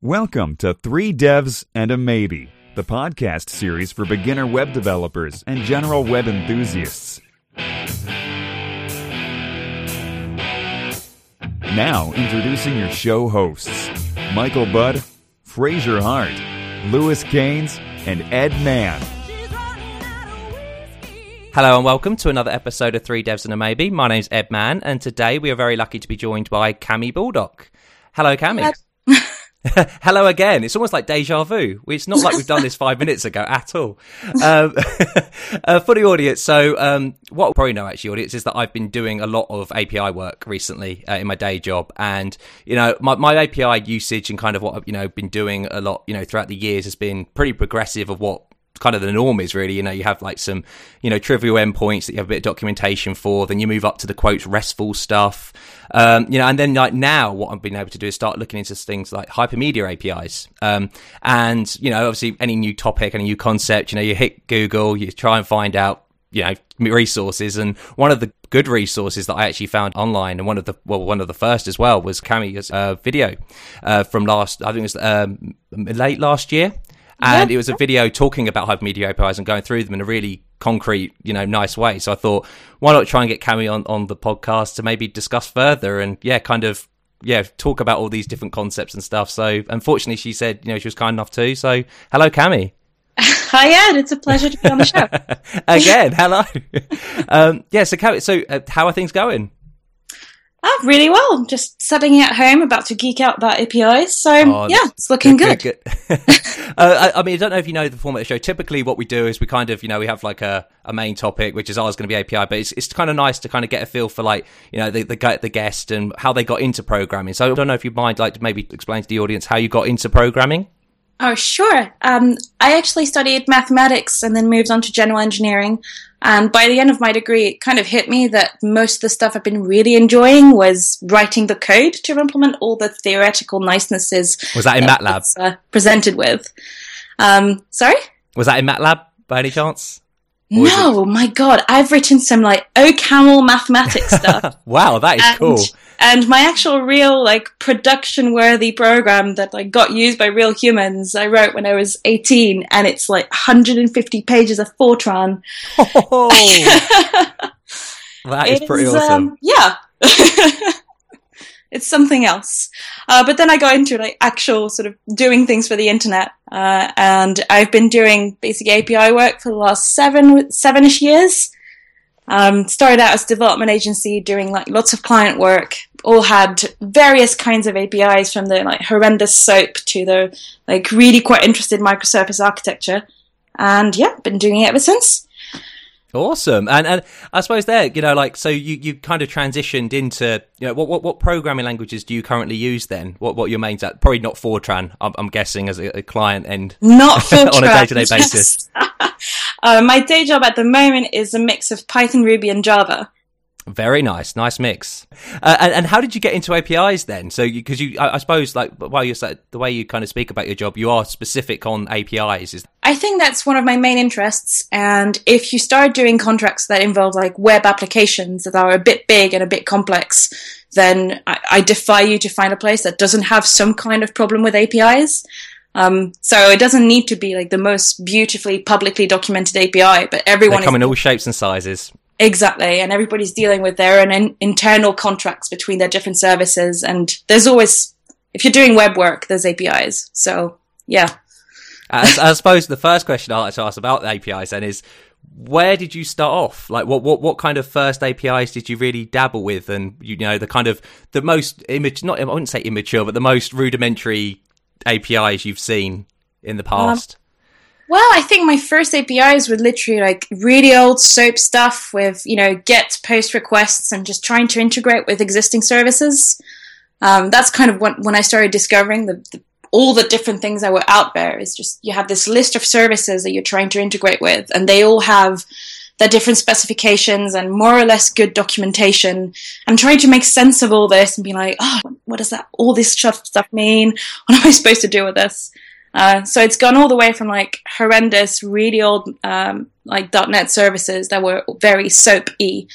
Welcome to Three Devs and a Maybe, the podcast series for beginner web developers and general web enthusiasts. Now, introducing your show hosts Michael Budd, Fraser Hart, Lewis Caines, and Edd Mann. Hello and welcome to another episode of Three Devs and a Maybe. My name's Edd Mann, and today we are very lucky to be joined by Cami Baldock. Hello, Cami. Hello again. It's almost like deja vu. It's not like we've done this five minutes ago at all. Um, uh, for the audience, so um, what probably know actually, audience, is that I've been doing a lot of API work recently uh, in my day job, and you know my, my API usage and kind of what I've you know been doing a lot you know throughout the years has been pretty progressive of what kind of the norm is really. You know, you have like some, you know, trivial endpoints that you have a bit of documentation for. Then you move up to the quotes RESTful stuff. Um, you know, and then like now what I've been able to do is start looking into things like hypermedia APIs. Um, and, you know, obviously any new topic, any new concept, you know, you hit Google, you try and find out, you know, resources. And one of the good resources that I actually found online, and one of the well, one of the first as well, was Cami's uh, video uh, from last, I think it was um, late last year and yeah. it was a video talking about hypermedia APIs and going through them in a really concrete, you know, nice way. So I thought, why not try and get Cami on on the podcast to maybe discuss further and yeah, kind of yeah, talk about all these different concepts and stuff. So unfortunately, she said, you know, she was kind enough to. So hello, Cami. Hi, Ed. It's a pleasure to be on the show. Again, hello. um, yeah, so, so uh, how are things going? Oh, really well. Just sitting at home, about to geek out about APIs. So oh, yeah, it's looking good. good. good. uh, I, I, mean, I don't know if you know the format of the show. Typically, what we do is we kind of, you know, we have like a, a main topic, which is always going to be API, but it's, it's kind of nice to kind of get a feel for like, you know, the, the, the guest and how they got into programming. So I don't know if you mind like to maybe explain to the audience how you got into programming. Oh, sure. Um, I actually studied mathematics and then moved on to general engineering. And by the end of my degree, it kind of hit me that most of the stuff I've been really enjoying was writing the code to implement all the theoretical nicenesses. Was that in that MATLAB? Uh, presented with. Um, sorry? Was that in MATLAB by any chance? No, my God, I've written some like OCaml mathematics stuff. wow, that is and, cool. And my actual real like production worthy program that like got used by real humans, I wrote when I was 18 and it's like 150 pages of Fortran. Oh, that is pretty awesome. Um, yeah. It's something else. Uh, but then I got into like actual sort of doing things for the internet, uh, and I've been doing basic API work for the last seven seven-ish years. Um, started out as development agency doing like lots of client work. All had various kinds of APIs from the like horrendous SOAP to the like really quite interested microservice architecture. And yeah, been doing it ever since. Awesome, and and I suppose there, you know, like so you you kind of transitioned into you know what what, what programming languages do you currently use then? What what your mains at? Probably not Fortran. I'm, I'm guessing as a, a, client end, not Fortran on a day to day basis. uh, my day job at the moment is a mix of Python, Ruby, and Java. Very nice, nice mix. Uh, and, and, how did you get into APIs then? So, because you, you, I, I, suppose, like while you're the way you kind of speak about your job, you are specific on APIs. Is I think that's one of my main interests. And if you start doing contracts that involve like web applications that are a bit big and a bit complex, then I, I defy you to find a place that doesn't have some kind of problem with APIs. Um, so it doesn't need to be like the most beautifully publicly documented API, but everyone they come is- in all shapes and sizes. Exactly, and everybody's dealing with their own in- internal contracts between their different services, and there's always, if you're doing web work, there's APIs. So yeah. I, I suppose the first question I'd like to ask about the APIs then is, where did you start off? Like, what, what, what kind of first APIs did you really dabble with? And, you know, the kind of, the most image, not, I wouldn't say immature, but the most rudimentary APIs you've seen in the past? Um, well, I think my first APIs were literally like really old SOAP stuff with, you know, get post requests and just trying to integrate with existing services. Um, that's kind of when, when I started discovering the, the, all the different things that were out there. Is just you have this list of services that you're trying to integrate with, and they all have their different specifications and more or less good documentation. I'm trying to make sense of all this and be like, oh, what does that all this stuff stuff mean? What am I supposed to do with this? Uh, so it's gone all the way from like horrendous, really old um, like .NET services that were very SOAP-y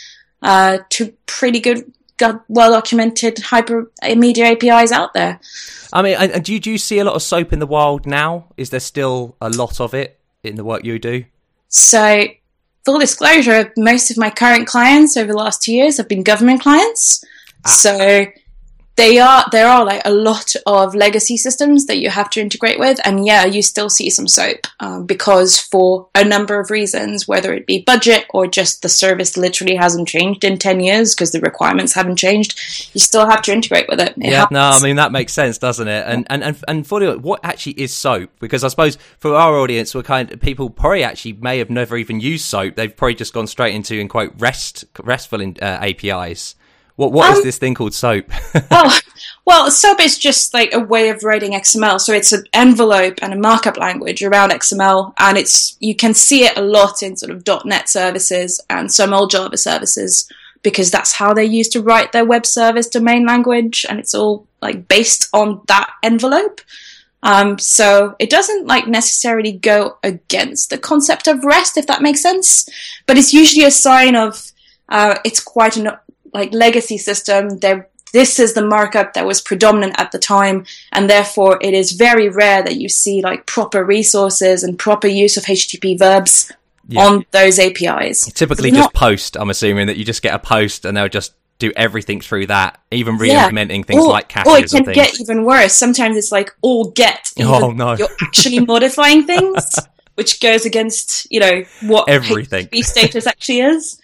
uh, to pretty good, well documented hyper media APIs out there. I mean, and do you, do you see a lot of soap in the wild now? Is there still a lot of it in the work you do? So, full disclosure, most of my current clients over the last two years have been government clients. Ah. So they are there are like a lot of legacy systems that you have to integrate with and yeah you still see some soap um, because for a number of reasons whether it be budget or just the service literally hasn't changed in 10 years because the requirements haven't changed you still have to integrate with it, it yeah happens. no i mean that makes sense doesn't it? And and and, and for the, what actually is soap? Because i suppose for our audience we're kind of people probably actually may have never even used soap. They've probably just gone straight into in quote rest restful uh, apis what what um, is this thing called SOAP? oh, well, SOAP is just like a way of writing XML. So it's an envelope and a markup language around XML, and it's you can see it a lot in sort of .NET services and some old Java services because that's how they used to write their web service domain language, and it's all like based on that envelope. Um, so it doesn't like necessarily go against the concept of REST, if that makes sense, but it's usually a sign of uh, it's quite an like legacy system. There, this is the markup that was predominant at the time, and therefore it is very rare that you see like proper resources and proper use of HTTP verbs yeah. on those APIs. Typically, just not- post. I'm assuming that you just get a post and they'll just do everything through that, even re-implementing yeah. things or, like caches. Or it can get even worse. Sometimes it's like all get. Oh no! You're actually modifying things, which goes against you know what everything HTTP status actually is.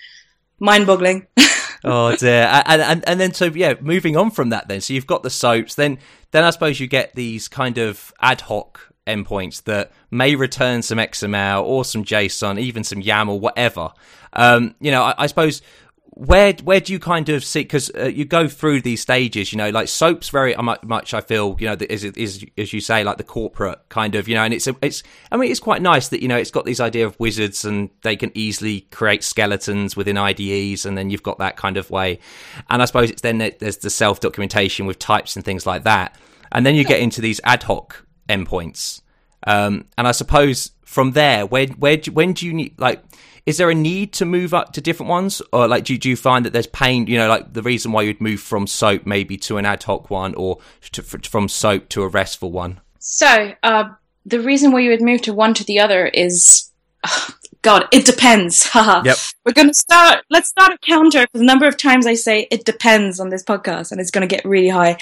Mind-boggling. oh dear. And, and and then so yeah, moving on from that then. So you've got the soaps, then then I suppose you get these kind of ad hoc endpoints that may return some XML or some JSON, even some YAML, whatever. Um, you know, I, I suppose where where do you kind of see because uh, you go through these stages you know like soaps very much i feel you know is is as you say like the corporate kind of you know and it's a, it's i mean it's quite nice that you know it's got this idea of wizards and they can easily create skeletons within ides and then you've got that kind of way. And i suppose it's then there's the self documentation with types and things like that. And then you get into these ad hoc endpoints. Um, and i suppose from there where where when do you need like is there a need to move up to different ones or like do, do you find that there's pain you know like the reason why you'd move from soap maybe to an ad hoc one or to, from soap to a restful one so uh, the reason why you would move to one to the other is god it depends Haha. yep. we're going to start let's start a counter for the number of times i say it depends on this podcast and it's going to get really high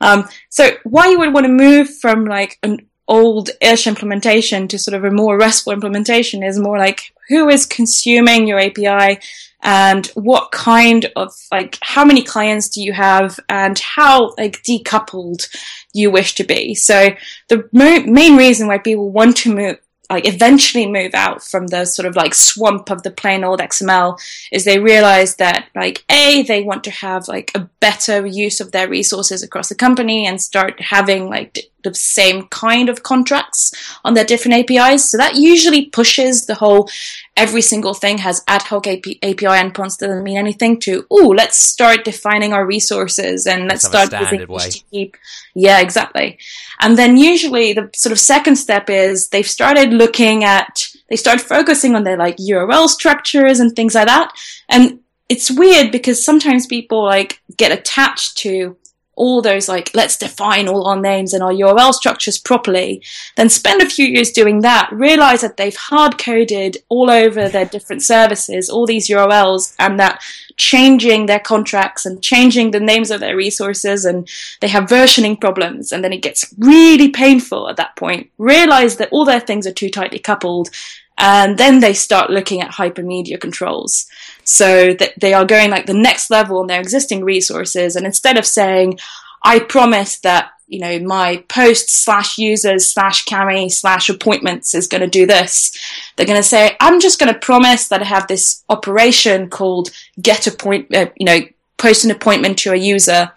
um, so why you would want to move from like an old ish implementation to sort of a more restful implementation is more like who is consuming your API and what kind of like how many clients do you have and how like decoupled you wish to be. So the mo- main reason why people want to move like eventually move out from the sort of like swamp of the plain old XML is they realize that like a they want to have like a better use of their resources across the company and start having like the same kind of contracts on their different APIs. So that usually pushes the whole every single thing has ad hoc API endpoints doesn't mean anything to, oh, let's start defining our resources and let's, let's start using HTTP. Yeah, exactly. And then usually the sort of second step is they've started looking at, they start focusing on their like URL structures and things like that. And it's weird because sometimes people like get attached to all those like let's define all our names and our URL structures properly, then spend a few years doing that, realize that they've hard coded all over their different services all these URLs and that changing their contracts and changing the names of their resources and they have versioning problems and then it gets really painful at that point. Realize that all their things are too tightly coupled and then they start looking at hypermedia controls. So that they are going like the next level on their existing resources. And instead of saying, I promise that, you know, my post slash users slash cami slash appointments is going to do this, they're going to say, I'm just going to promise that I have this operation called get appoint, uh, you know, post an appointment to a user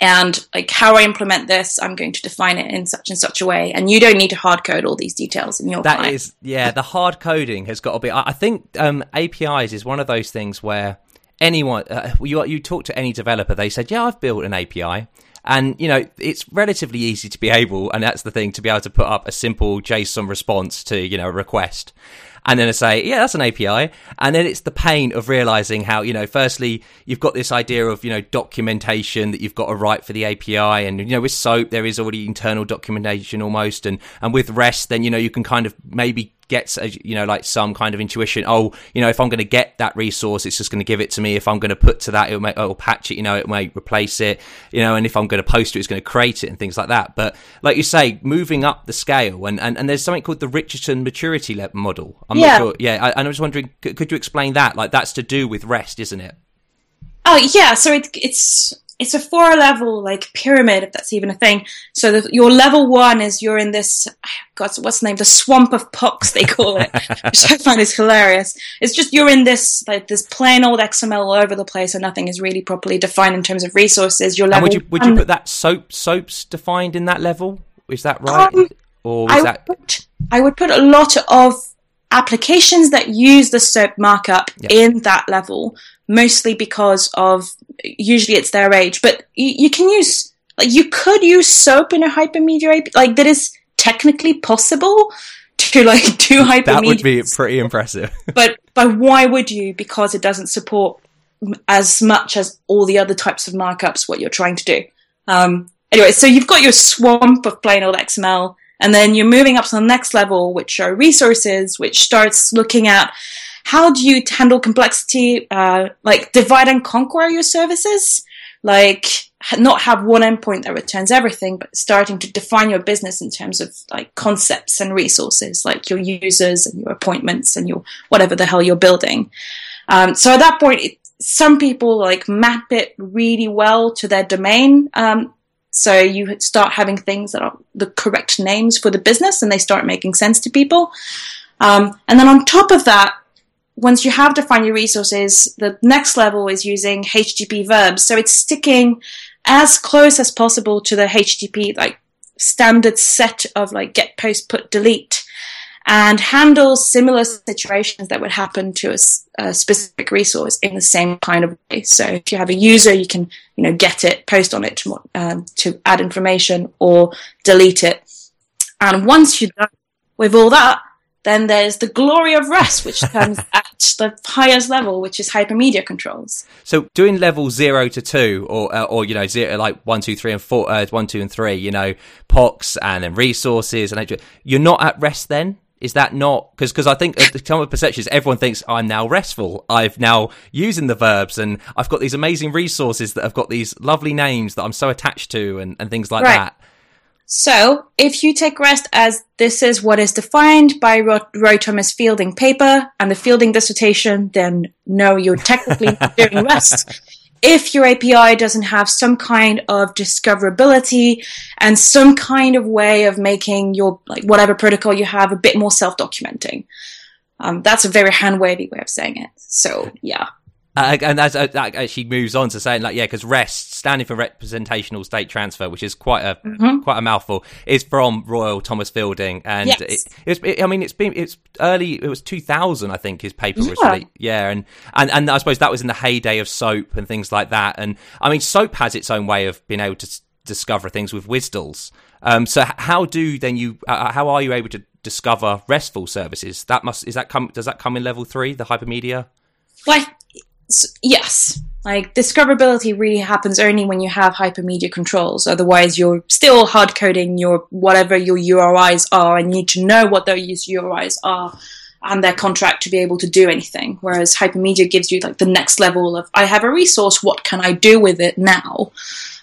and like how I implement this, I'm going to define it in such and such a way. And you don't need to hard code all these details in your. That client. is, yeah, the hard coding has got to be. I think um, APIs is one of those things where anyone uh, you you talk to any developer, they said, "Yeah, I've built an API." And you know it's relatively easy to be able, and that's the thing, to be able to put up a simple JSON response to you know a request. And then I say, yeah, that's an API, and then it's the pain of realizing how you know, firstly, you've got this idea of you know documentation that you've got to write for the API, and you know with SOAP there is already internal documentation almost, and and with REST then you know you can kind of maybe gets a, you know like some kind of intuition. Oh you know if i'm going to get that resource it's just going to give it to me. If i'm going to put to that it'll, make, it'll patch it you know it may replace it you know and if i'm going to post it it's going to create it and things like that. But like you say moving up the scale and and, and there's something called the richardson maturity model i'm yeah. not sure yeah I, and i was wondering could, could you explain that like that's to do with rest isn't it oh yeah so it, it's it's a four level like pyramid, if that's even a thing. So the, your level one is you're in this, God, what's the name? The swamp of POX, they call it, which I find is hilarious. It's just you're in this like this plain old XML all over the place, and nothing is really properly defined in terms of resources. Your level. And would you would you put that soap soaps defined in that level? Is that right? Um, or is I that? Would I would put a lot of applications that use the SOAP markup yep. in that level, mostly because of usually it's their age, but you, you can use like you could use SOAP in a hypermedia AP, like that is technically possible to like do hypermedia. That would be pretty impressive. but but why would you? Because it doesn't support as much as all the other types of markups what you're trying to do. Um, anyway, so you've got your swamp of plain old XML and then you're moving up to the next level, which are resources, which starts looking at how do you handle complexity, uh, like divide and conquer your services, like not have one endpoint that returns everything, but starting to define your business in terms of like concepts and resources, like your users and your appointments and your whatever the hell you're building. Um, so at that point, it, some people like map it really well to their domain um, so you start having things that are the correct names for the business and they start making sense to people. Um, and then on top of that, once you have defined your resources, the next level is using HTTP verbs. So it's sticking as close as possible to the HTTP like standard set of like get, post, put, delete and handle similar situations that would happen to a, a, specific resource in the same kind of way. So if you have a user, you can, you know, get it, post on it to, um, to add information or delete it. And once you're done with all that, then there's the glory of rest, which comes at the highest level, which is hypermedia controls. So doing level zero to two, or uh, or you know zero like one, two, three, and four, uh, one, two, and three, you know, POX and then resources, and you're not at rest then. Is that not because because I think at the time of perceptions, everyone thinks I'm now restful. I've now using the verbs, and I've got these amazing resources that have got these lovely names that I'm so attached to, and, and things like right. that. So, if you take rest as this is what is defined by Roy Thomas Fielding paper and the Fielding dissertation, then no, you're technically doing rest if your API doesn't have some kind of discoverability and some kind of way of making your like whatever protocol you have a bit more self-documenting. Um, that's a very hand wavy way of saying it. So yeah. Uh, and as uh, that actually moves on to saying like yeah because rest standing for representational state transfer which is quite a mm-hmm. quite a mouthful is from Roy Thomas Fielding and yes. it, it's it, i mean it's been it's early it was 2000 i think his paper was yeah. Really, yeah and, and and i suppose that was in the heyday of soap and things like that and i mean soap has its own way of being able to discover things with WSDLs um so how do then you uh, uh, how are you able to discover restful services that must is that come does that come in level three the hypermedia well yes, like discoverability really happens only when you have hypermedia controls. Otherwise, you're still hard coding your whatever your URIs are, and you need to know what those URIs are and their contract to be able to do anything. Whereas hypermedia gives you like the next level of I have a resource, what can I do with it now?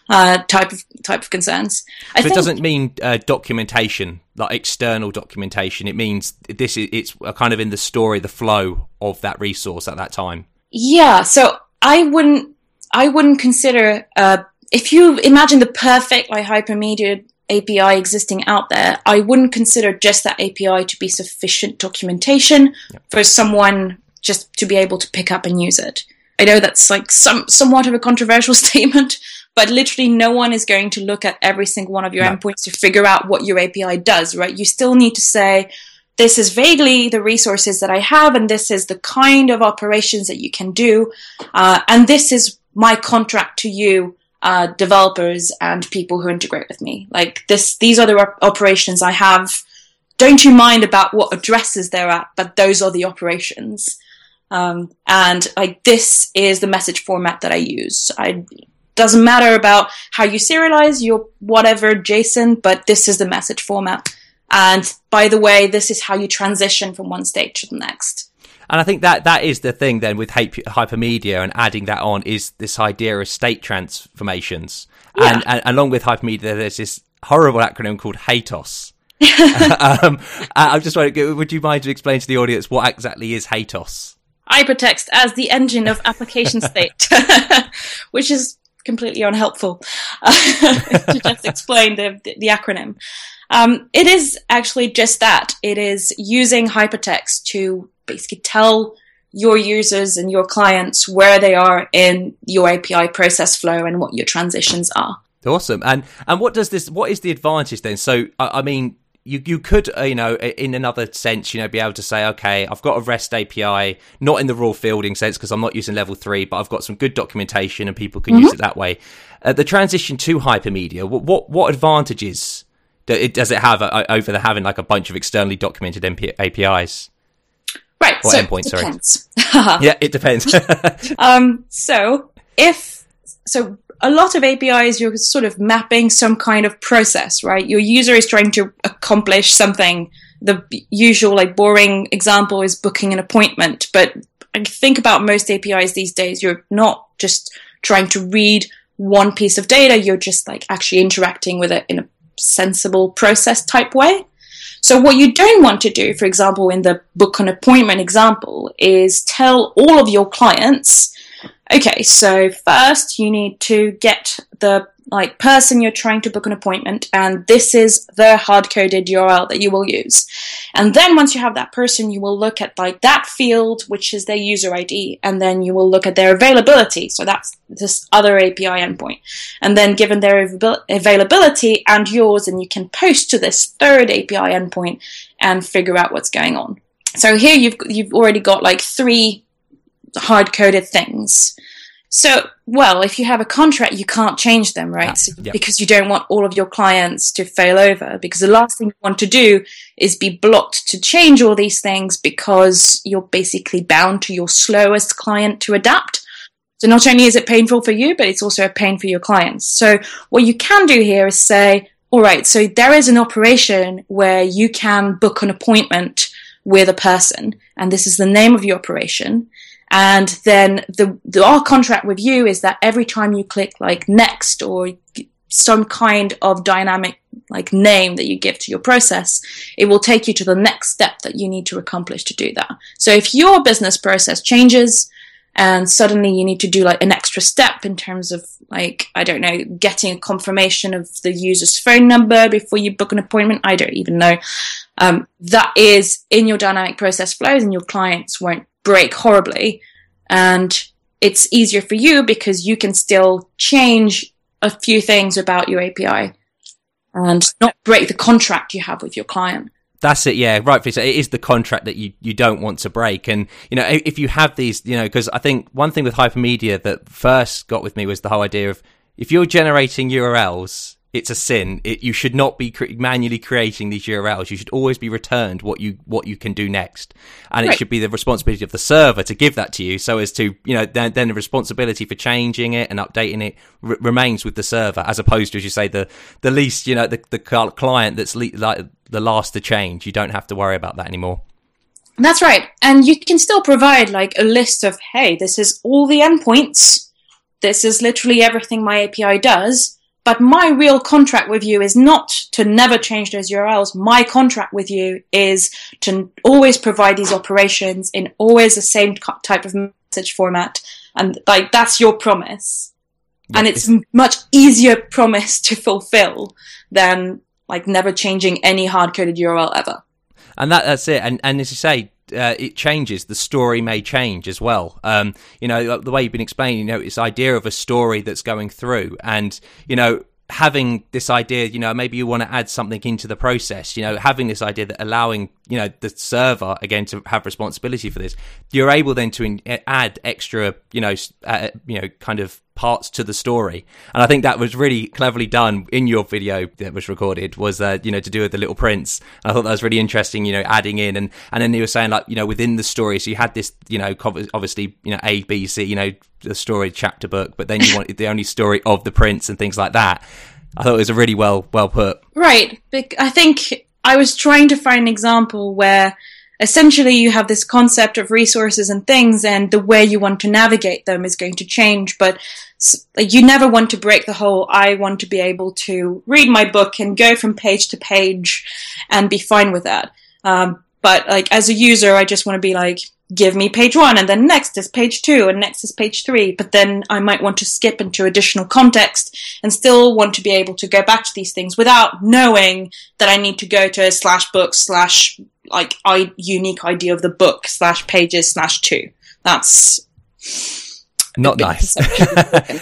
Uh, type of type of concerns. I so think, it doesn't mean uh, documentation, like external documentation. It means this is it's kind of in the story, the flow of that resource at that time. Yeah, so I wouldn't I wouldn't consider uh, if you imagine the perfect like hypermedia API existing out there, I wouldn't consider just that API to be sufficient documentation yeah. for someone just to be able to pick up and use it. I know that's like some somewhat of a controversial statement, but literally no one is going to look at every single one of your no. endpoints to figure out what your API does, right? You still need to say, this is vaguely the resources that I have, and this is the kind of operations that you can do, uh, and this is my contract to you, uh, developers and people who integrate with me. Like this, these are the op- operations I have don't you mind about what addresses they're at, but those are the operations. Um, and like this is the message format that I use. I doesn't matter about how you serialize your whatever JSON, but this is the message format. And by the way, this is how you transition from one state to the next. And I think that that is the thing then with hypermedia and adding that on is this idea of state transformations. Yeah. And, and along with hypermedia, there's this horrible acronym called HATEOAS. um, I'm just wondering, would you mind to explain to the audience what exactly is HATEOAS? Hypertext as the engine of application state, which is completely unhelpful to just explain the, the, the acronym. Um, it is actually just that. It is using hypertext to basically tell your users and your clients where they are in your API process flow and what your transitions are. Awesome. And and what does this? What is the advantage then? So I, I mean, you you could uh, you know in another sense you know be able to say okay I've got a REST API not in the Roy Fielding sense because I'm not using level three but I've got some good documentation and people can mm-hmm. use it that way. Uh, the transition to hypermedia what what, what advantages it, does it have uh, over the having like a bunch of externally documented MP- APIs? Right. Or so endpoints, sorry. Yeah, it depends. um, so if so a lot of APIs, you're sort of mapping some kind of process, right? Your user is trying to accomplish something. The usual, like, boring example is booking an appointment. But I think about most APIs these days, you're not just trying to read one piece of data, you're just like actually interacting with it in a sensible process type way. So what you don't want to do, for example, in the book an appointment example, is tell all of your clients Okay, so first you need to get the like person you're trying to book an appointment and this is the hard-coded URL that you will use. And then once you have that person, you will look at like that field, which is their user ID, and then you will look at their availability. So that's this other API endpoint. And then given their availability and yours, and you can post to this third API endpoint and figure out what's going on. So here you've, you've already got like three hard coded things. So, well, if you have a contract, you can't change them, right? So, Because you don't want all of your clients to fail over. Because the last thing you want to do is be blocked to change all these things because you're basically bound to your slowest client to adapt. So not only is it painful for you, but it's also a pain for your clients. So what you can do here is say, all right, so there is an operation where you can book an appointment with a person, and this is the name of your operation. And then the, the, our contract with you is that every time you click like next or some kind of dynamic like name that you give to your process, it will take you to the next step that you need to accomplish to do that. So if your business process changes and suddenly you need to do like an extra step in terms of like, I don't know, getting a confirmation of the user's phone number before you book an appointment, I don't even know. Um, that is in your dynamic process flows and your clients won't break horribly. And it's easier for you because you can still change a few things about your API and not break the contract you have with your client. That's it, yeah, rightfully so. It is the contract that you, you don't want to break. And, you know, if you have these, you know, because I think one thing with hypermedia that first got with me was the whole idea of if you're generating URLs it's a sin. It, you should not be cre- manually creating these URLs. You should always be returned what you what you can do next, and right. it should be the responsibility of the server to give that to you, so as to you know then, then the responsibility for changing it and updating it r- remains with the server, as opposed to as you say the the least you know the the client that's le- like the last to change. You don't have to worry about that anymore. That's right, and you can still provide like a list of hey, this is all the endpoints. This is literally everything my API does but my real contract with you is not to never change those URLs. My contract with you is to always provide these operations in always the same type of message format. And like, that's your promise. Yeah, and it's, it's much easier promise to fulfill than like never changing any hard coded URL ever. And that, that's it. And, and as you say, uh, it changes, the story may change as well. Um, you know, the way you've been explaining, you know, this idea of a story that's going through, and you know, having this idea, you know, maybe you want to add something into the process, you know, having this idea that allowing, you know, the server again to have responsibility for this, you're able then to in- add extra, you know, uh, you know, kind of parts to the story. And I think that was really cleverly done in your video that was recorded was, uh, you know, to do with the little prince. And I thought that was really interesting, you know, adding in and, and then you were saying like, you know, within the story, so you had this, you know, obviously, you know, A, B, C, you know, the story chapter book, but then you wanted the only story of the prince and things like that. I thought it was a really well, well put. Right. I think I was trying to find an example where essentially you have this concept of resources and things and the way you want to navigate them is going to change but you never want to break the whole i want to be able to read my book and go from page to page and be fine with that. Um, but like as a user i just want to be like give me page one and then next is page two and next is page three but then i might want to skip into additional context and still want to be able to go back to these things without knowing that i need to go to slash book slash like I, unique idea of the book slash pages slash two. That's not nice. and,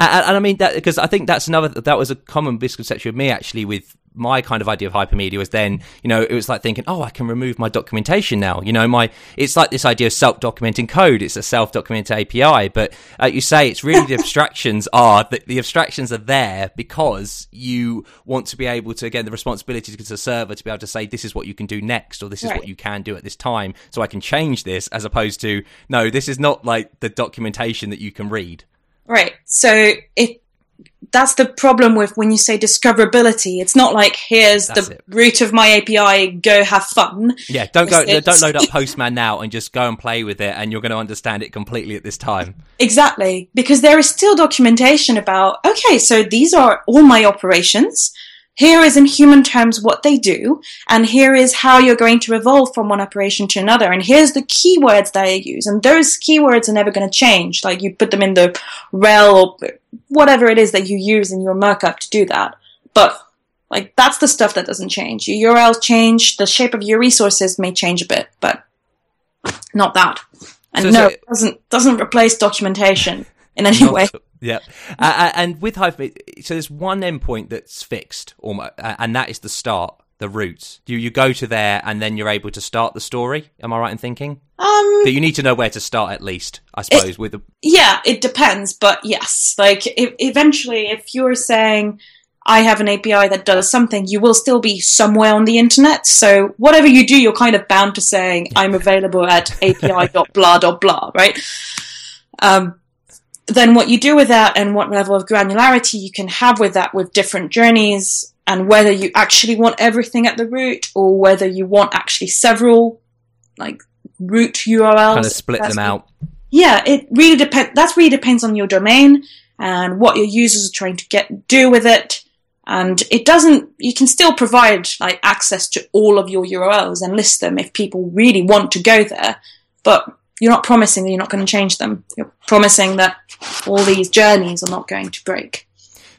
and, I mean that because I think that's another that was a common misconception of me actually with my kind of idea of hypermedia was then, you know, it was like thinking, oh, I can remove my documentation now. You know, my it's like this idea of self-documenting code. It's a self-document API, but uh, you say it's really the abstractions are that the abstractions are there because you want to be able to again the responsibility to the server to be able to say this is what you can do next or this is right. what you can do at this time, so I can change this as opposed to no, this is not like the documentation that you can read. Right. So it that's the problem with when you say discoverability. It's not like here's that's the it. root of my API, go have fun. Yeah, don't go, it's... don't load up Postman now and just go and play with it, and you're going to understand it completely at this time. Exactly, because there is still documentation about. Okay, so these are all my operations here is in human terms what they do, and here is how you're going to evolve from one operation to another, and here's the keywords that I use, and those keywords are never going to change. Like you put them in the rel or whatever it is that you use in your markup to do that. But like that's the stuff that doesn't change. Your URLs change, the shape of your resources may change a bit, but not that. And so, no, so it doesn't doesn't replace documentation in any way. Yeah, uh, uh, and with Hyper, so there's one endpoint that's fixed, almost, uh, and that is the start, the roots. You you go to there, and then you're able to start the story. Am I right in thinking? Um, that you need to know where to start at least, I suppose. It, with the yeah, it depends, but yes, like if, eventually, if you're saying I have an API that does something, you will still be somewhere on the internet. So whatever you do, you're kind of bound to saying I'm available at api.blah dot blah, right? Um, then what you do with that and what level of granularity you can have with that with different journeys and whether you actually want everything at the root or whether you want actually several like root URLs. Kind of split them out. Yeah, it really depends. That really depends on your domain and what your users are trying to get do with it. And it doesn't. You can still provide like access to all of your URLs and list them if people really want to go there. But you're not promising that you're not going to change them. You're promising that all these journeys are not going to break.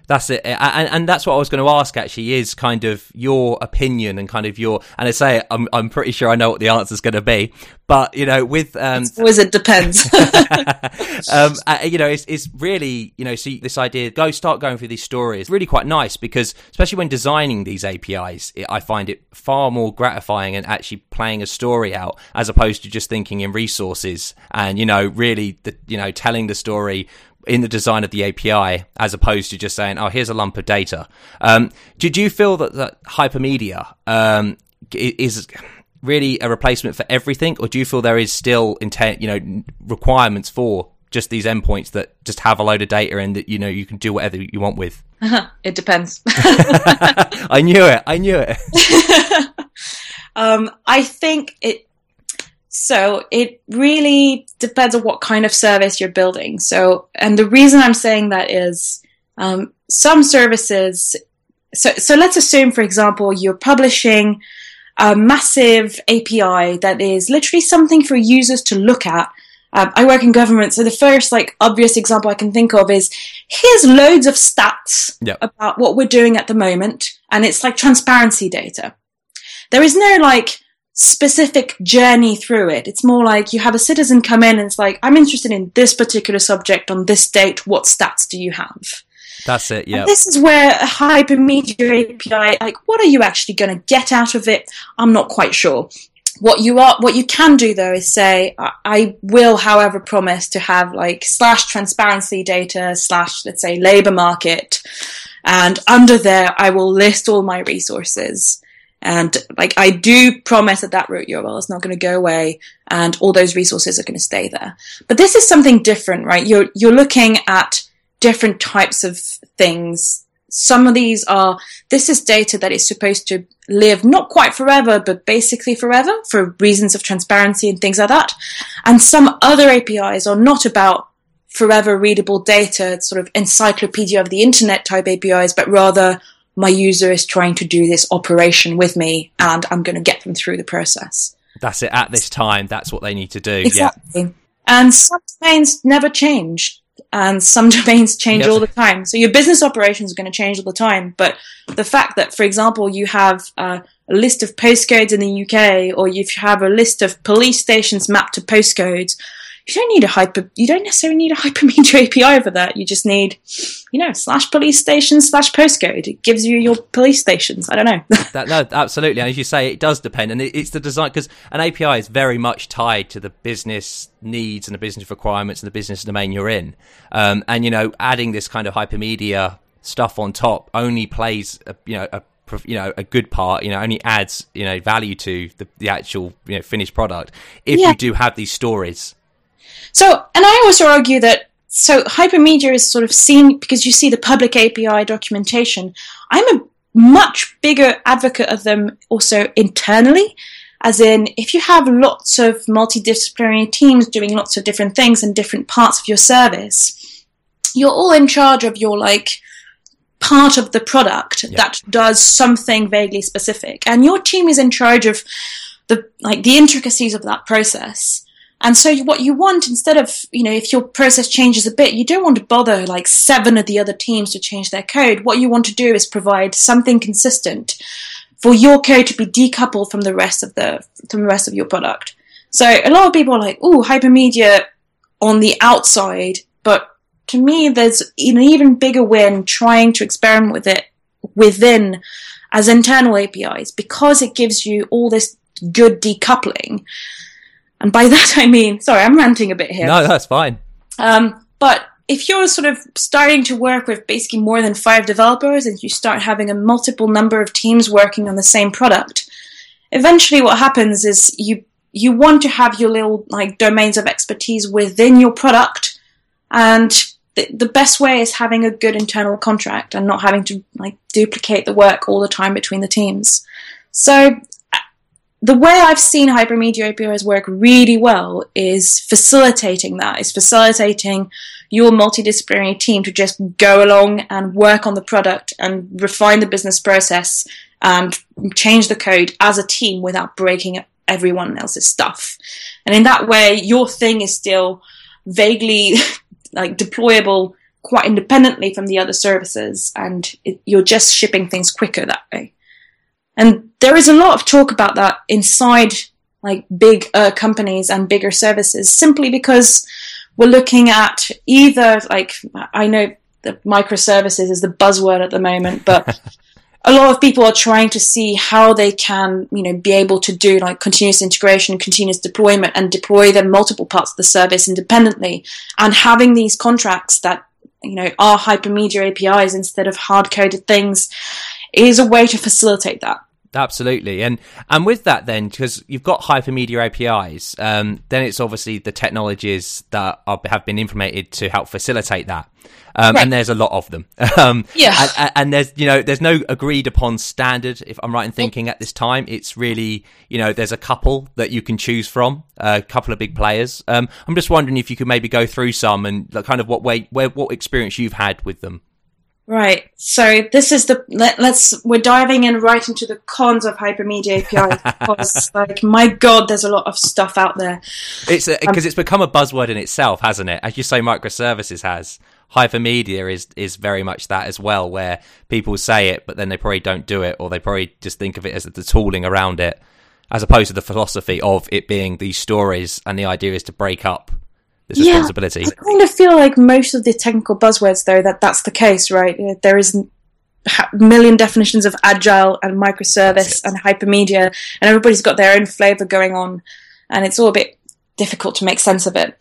That's it, and, and that's what I was going to ask. Actually, is kind of your opinion and kind of your. And I say I'm I'm pretty sure I know what the answer is going to be, but you know, with um, it's always it depends. um, uh, you know, it's it's really you know, see this idea go start going through these stories really quite nice because especially when designing these APIs, it, I find it far more gratifying and actually playing a story out as opposed to just thinking in resources and you know really the you know telling the story in the design of the API as opposed to just saying, "Oh, here's a lump of data." Um, did you feel that that hypermedia um, is really a replacement for everything, or do you feel there is still intent, you know, requirements for just these endpoints that just have a load of data and that you know you can do whatever you want with? it depends. I knew it. I knew it. um, I think it so it really depends on what kind of service you're building. So, and the reason I'm saying that is um, some services. So, so let's assume, for example, you're publishing a massive API that is literally something for users to look at. Um, I work in government, so the first like obvious example I can think of is here's loads of stats yep. about what we're doing at the moment, and it's like transparency data. There is no like specific journey through it. It's more like you have a citizen come in and it's like, I'm interested in this particular subject on this date. What stats do you have? That's it. Yeah. This is where a hypermedia API, like, what are you actually going to get out of it? I'm not quite sure. what you are, what you can do though is say, I will, however, promise to have like slash transparency data slash, let's say, labor market. And under there, I will list all my resources. And like, I do promise that that root URL is not going to go away and all those resources are going to stay there. But this is something different, right? You're, you're looking at different types of things. Some of these are, this is data that is supposed to live not quite forever, but basically forever for reasons of transparency and things like that. And some other APIs are not about forever readable data, sort of encyclopedia of the internet type APIs, but rather my user is trying to do this operation with me and I'm going to get them through the process. That's it. At this time, that's what they need to do. Exactly. Yeah. And some domains never change and some domains change all the time. So your business operations are going to change all the time. But the fact that, for example, you have uh, a list of postcodes in the UK or you have a list of police stations mapped to postcodes you don't need a hyper, you don't necessarily need a hypermedia API for that. You just need, you know, slash police station slash postcode. It gives you your police stations. I don't know. that, no, absolutely. And as you say, it does depend. And it, it's the design, because an API is very much tied to the business needs and the business requirements and the business domain you're in. Um, and, you know, adding this kind of hypermedia stuff on top only plays, a, you know, a you know a good part you know only adds you know value to the, the actual you know finished product if yeah. you do have these stories so, and I also argue that so hypermedia is sort of seen because you see the public API documentation. I'm a much bigger advocate of them also internally, as in if you have lots of multidisciplinary teams doing lots of different things in different parts of your service, you're all in charge of your like part of the product that does something vaguely specific, and your team is in charge of the like the intricacies of that process. And so what you want instead of, you know, if your process changes a bit, you don't want to bother like seven of the other teams to change their code. What you want to do is provide something consistent for your code to be decoupled from the rest of the from the rest of your product. So a lot of people are like, "Oh, hypermedia on the outside," but to me, there's an even bigger win trying to experiment with it within as internal APIs because it gives you all this good decoupling and by that I mean, sorry, I'm ranting a bit here. No, that's fine. Um, but if you're sort of starting to work with basically more than five developers and you start having a multiple number of teams working on the same product, eventually what happens is you you want to have your little like domains of expertise within your product and the, the best way is having a good internal contract and not having to like duplicate the work all the time between the teams. So the way I've seen hypermedia APIs work really well is facilitating that, is facilitating your multidisciplinary team to just go along and work on the product and refine the business process and change the code as a team without breaking everyone else's stuff. And in that way, your thing is still vaguely like deployable quite independently from the other services and it, you're just shipping things quicker that way. And there is a lot of talk about that inside like big uh, companies and bigger services simply because we're looking at either like I know that microservices is the buzzword at the moment, but a lot of people are trying to see how they can, you know, be able to do like continuous integration, continuous deployment, and deploy them multiple parts of the service independently. And having these contracts that you know are hypermedia APIs instead of hard coded things is a way to facilitate that. Absolutely, and and with that, then because you've got hypermedia APIs, um, then it's obviously the technologies that are, have been implemented to help facilitate that, um, right. and there's a lot of them. Um, yeah, and, and, there's you know there's no agreed upon standard. If I'm right in thinking at this time, it's really you know there's a couple that you can choose from, a couple of big players. Um, I'm just wondering if you could maybe go through some and like, kind of what way where what experience you've had with them. Right. So this is the let, us we're diving in right into the cons of hypermedia APIs because, like, my God, there's a lot of stuff out there. It's because um, it's become a buzzword in itself, hasn't it? As you say, microservices has. Hypermedia is is very much that as well, where people say it, but then they probably don't do it, or they probably just think of it as the tooling around it, as opposed to the philosophy of it being these stories, and the idea is to break up this yeah, responsibility. I kind of feel like most of the technical buzzwords, though, that that's the case, right? There isn't million definitions of agile and microservice and hypermedia, and everybody's got their own flavor going on, and it's all a bit difficult to make sense of it.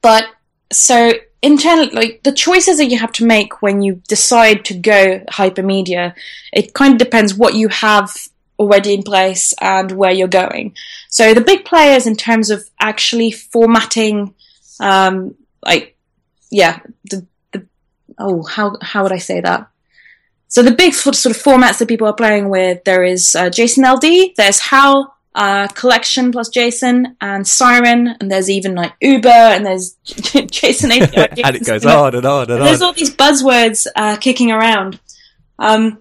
But so internally, like the choices that you have to make when you decide to go hypermedia, it kind of depends what you have already in place and where you're going. So the big players in terms of actually formatting, um, like, yeah, the, the, oh, how, how would I say that? So the big sort of formats that people are playing with, there is uh, JSON LD, there's HAL, uh, collection plus JSON and Siren, and there's even like Uber, and there's JSON API. and it goes on and on and, on. There's all these buzzwords uh, kicking around. Um,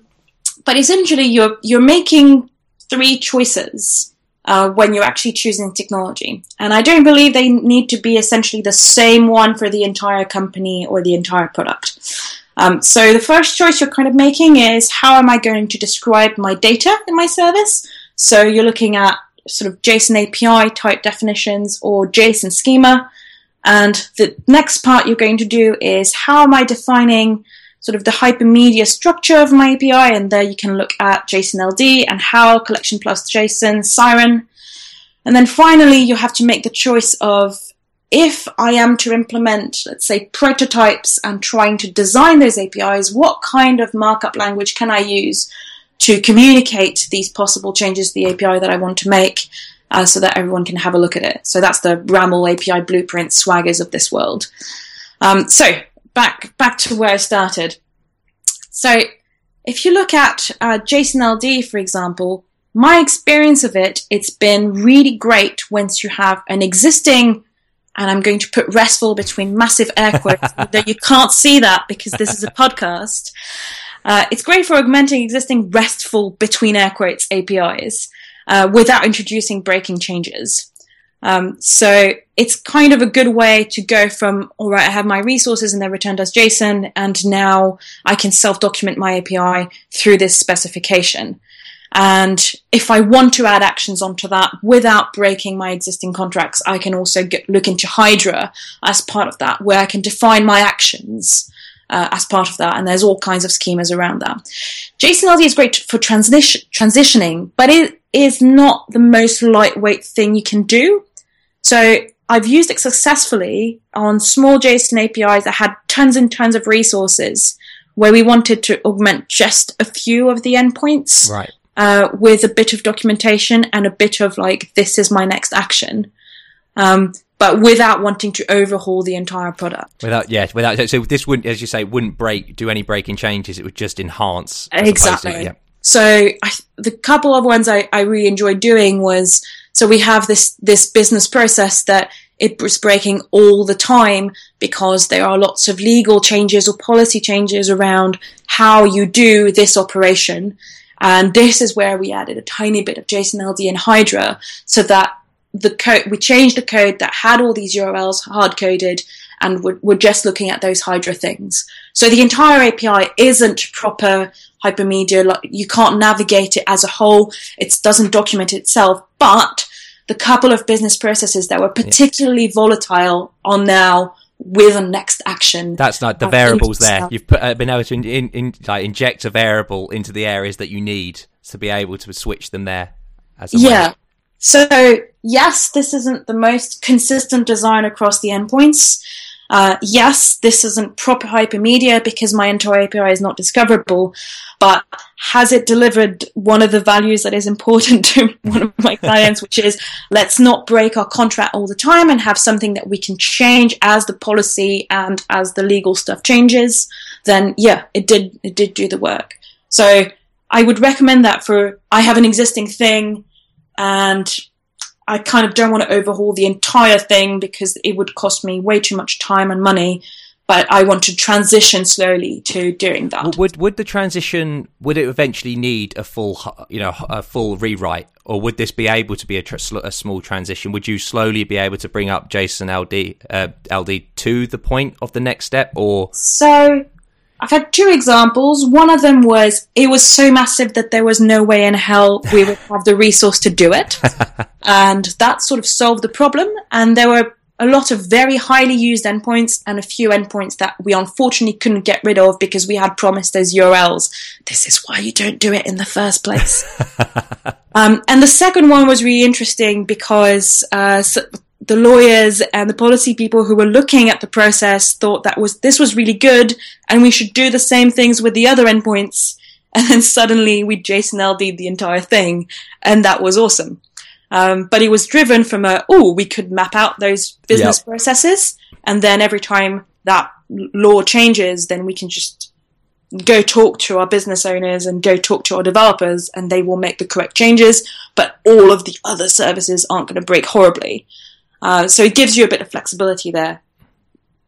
but essentially, you're you're making three choices uh, when you're actually choosing technology, and I don't believe they need to be essentially the same one for the entire company or the entire product. Um, so the first choice you're kind of making is how am I going to describe my data in my service? So you're looking at sort of JSON API type definitions or JSON schema. And the next part you're going to do is how am I defining sort of the hypermedia structure of my API? And there you can look at JSON LD and HAL collection plus JSON, Siren. And then finally, you have to make the choice of if I am to implement, let's say, prototypes and trying to design those APIs, what kind of markup language can I use to communicate these possible changes to the API that I want to make uh, so that everyone can have a look at it. So that's the RAML API blueprint swaggers of this world. Um, so back back to where I started. So if you look at uh, JSON LD, for example, my experience of it, it's been really great once you have an existing, and I'm going to put RESTful between massive air quotes, though you can't see that because this is a podcast. Uh, it's great for augmenting existing RESTful between air quotes APIs uh, without introducing breaking changes. Um, so it's kind of a good way to go from, all right, I have my resources and they're returned as JSON, and now I can self-document my API through this specification. And if I want to add actions onto that without breaking my existing contracts, I can also get, look into Hydra as part of that, where I can define my actions uh, as part of that, and there's all kinds of schemas around that. JSON LD is great for transition, transitioning, but it is not the most lightweight thing you can do. So I've used it successfully on small JSON APIs that had tons and tons of resources where we wanted to augment just a few of the endpoints. Right. Uh, with a bit of documentation and a bit of like, this is my next action. Um, but without wanting to overhaul the entire product. Without, yeah, without. So this wouldn't, as you say, wouldn't break, do any breaking changes. It would just enhance. Exactly. To, yeah. So I, the couple of ones I, I really enjoyed doing was so we have this this business process that it was breaking all the time because there are lots of legal changes or policy changes around how you do this operation. And this is where we added a tiny bit of JSON LD and Hydra so that the code, we changed the code that had all these URLs hard coded and we're, we're, just looking at those Hydra things. So the entire API isn't proper hypermedia. You can't navigate it as a whole. It doesn't document itself, but the couple of business processes that were particularly yeah. volatile are now with a next action. That's not the variables there. You've put, uh, been able to in, in, in, like, inject a variable into the areas that you need to be able to switch them there. As. Yeah. Way. So yes, this isn't the most consistent design across the endpoints. Uh, yes, this isn't proper hypermedia because my entire API is not discoverable, but has it delivered one of the values that is important to one of my clients, which is let's not break our contract all the time and have something that we can change as the policy and as the legal stuff changes, then yeah, it did, it did do the work. So I would recommend that for, I have an existing thing and I kind of don't want to overhaul the entire thing because it would cost me way too much time and money. But I want to transition slowly to doing that. Would would the transition would it eventually need a full you know a full rewrite, or would this be able to be a, tr- a small transition? Would you slowly be able to bring up JSON LD uh, LD to the point of the next step, or so I've had two examples. One of them was it was so massive that there was no way in hell we would have the resource to do it. and that sort of solved the problem. And there were a lot of very highly used endpoints and a few endpoints that we unfortunately couldn't get rid of because we had promised those URLs. This is why you don't do it in the first place. um, and the second one was really interesting because uh, so the lawyers and the policy people who were looking at the process thought that was this was really good and we should do the same things with the other endpoints. And then suddenly we JSON LD the entire thing, and that was awesome. Um, but it was driven from a, oh, we could map out those business yep. processes. And then every time that law changes, then we can just go talk to our business owners and go talk to our developers and they will make the correct changes. But all of the other services aren't going to break horribly. Uh, so it gives you a bit of flexibility there.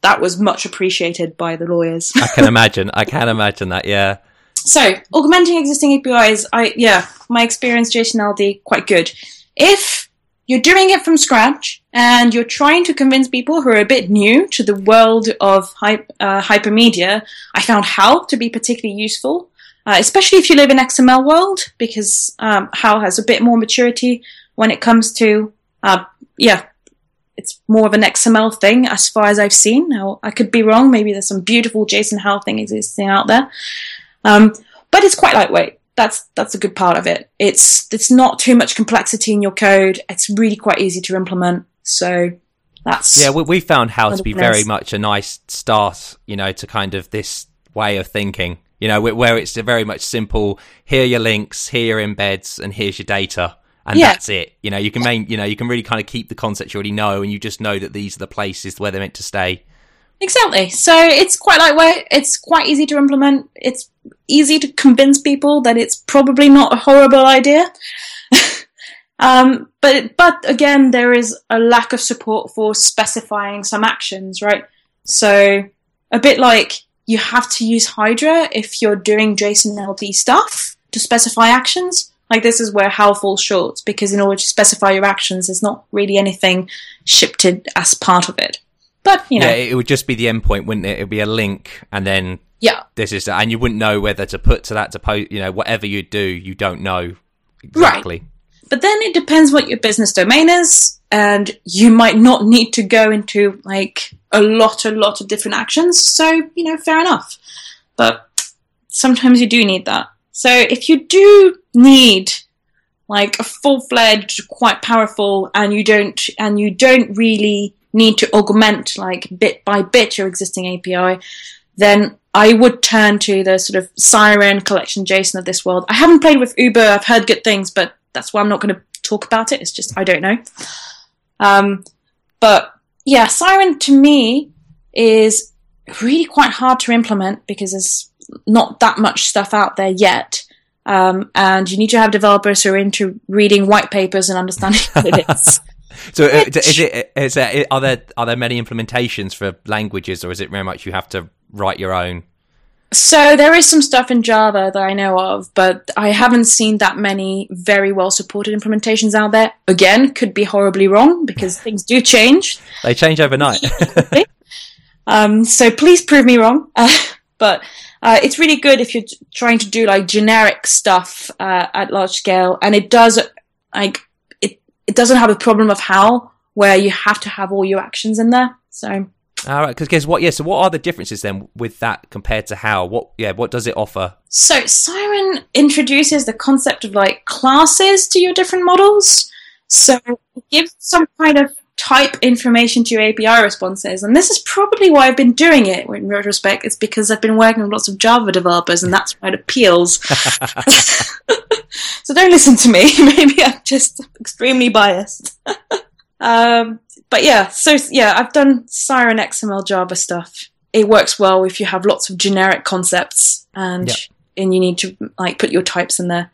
That was much appreciated by the lawyers. I can imagine. I can imagine that. Yeah. So augmenting existing APIs, I yeah, my experience JSON LD quite good. If you're doing it from scratch and you're trying to convince people who are a bit new to the world of uh, hypermedia, I found HAL to be particularly useful, uh, especially if you live in XML world, because um, HAL has a bit more maturity when it comes to, uh, yeah, it's more of an XML thing as far as I've seen. Now, I could be wrong. Maybe there's some beautiful JSON HAL thing existing out there. Um, but it's quite lightweight that's that's a good part of it. It's it's not too much complexity in your code. It's really quite easy to implement. So that's yeah. We, we found HAL to be very much a nice start, you know, to kind of this way of thinking. You know, where it's very much simple. Here are your links, here are your embeds, and here's your data, and yeah. that's it. You know, you can main, you know, you can really kind of keep the concepts you already know, and you just know that these are the places where they're meant to stay. Exactly. So it's quite like lightweight. It's quite easy to implement. It's easy to convince people that it's probably not a horrible idea. um, but but again, there is a lack of support for specifying some actions, right? So a bit like you have to use Hydra if you're doing JSON LD stuff to specify actions. Like this is where HAL falls short because in order to specify your actions, there's not really anything shipped as part of it. But you know, yeah, it would just be the endpoint, wouldn't it? It would be a link, and then yeah, this is, and you wouldn't know whether to put to that to post. You know, whatever you do, you don't know exactly. Right. But then it depends what your business domain is, and you might not need to go into like a lot, a lot of different actions. So you know, fair enough. But sometimes you do need that. So if you do need like a full fledged, quite powerful, and you don't, and you don't really need to augment like bit by bit your existing API, then I would turn to the sort of Siren collection JSON of this world. I haven't played with Uber. I've heard good things, but that's why I'm not going to talk about it. It's just I don't know. Um, but yeah, Siren to me is really quite hard to implement because there's not that much stuff out there yet. Um, and you need to have developers who are into reading white papers and understanding what it is. So uh, is it is there are there are there many implementations for languages, or is it very much you have to write your own? So there is some stuff in Java that I know of, but I haven't seen that many very well supported implementations out there. Again, could be horribly wrong because things do change. They change overnight. um, so please prove me wrong. Uh, but uh, it's really good if you're trying to do like generic stuff uh, at large scale, and it does like it It doesn't have a problem of HAL where you have to have all your actions in there. So. All right, because guess what? Yeah, so what are the differences then with that compared to HAL? What yeah, what does it offer? So Siren introduces the concept of like classes to your different models. So it gives some kind of type information to your API responses. And this is probably why I've been doing it in retrospect. It's because I've been working with lots of Java developers and that's why it appeals. so don't listen to me. Maybe I'm just extremely biased. um, but yeah, so yeah, I've done Siren XML Java stuff. It works well if you have lots of generic concepts and yep. and you need to like put your types in there.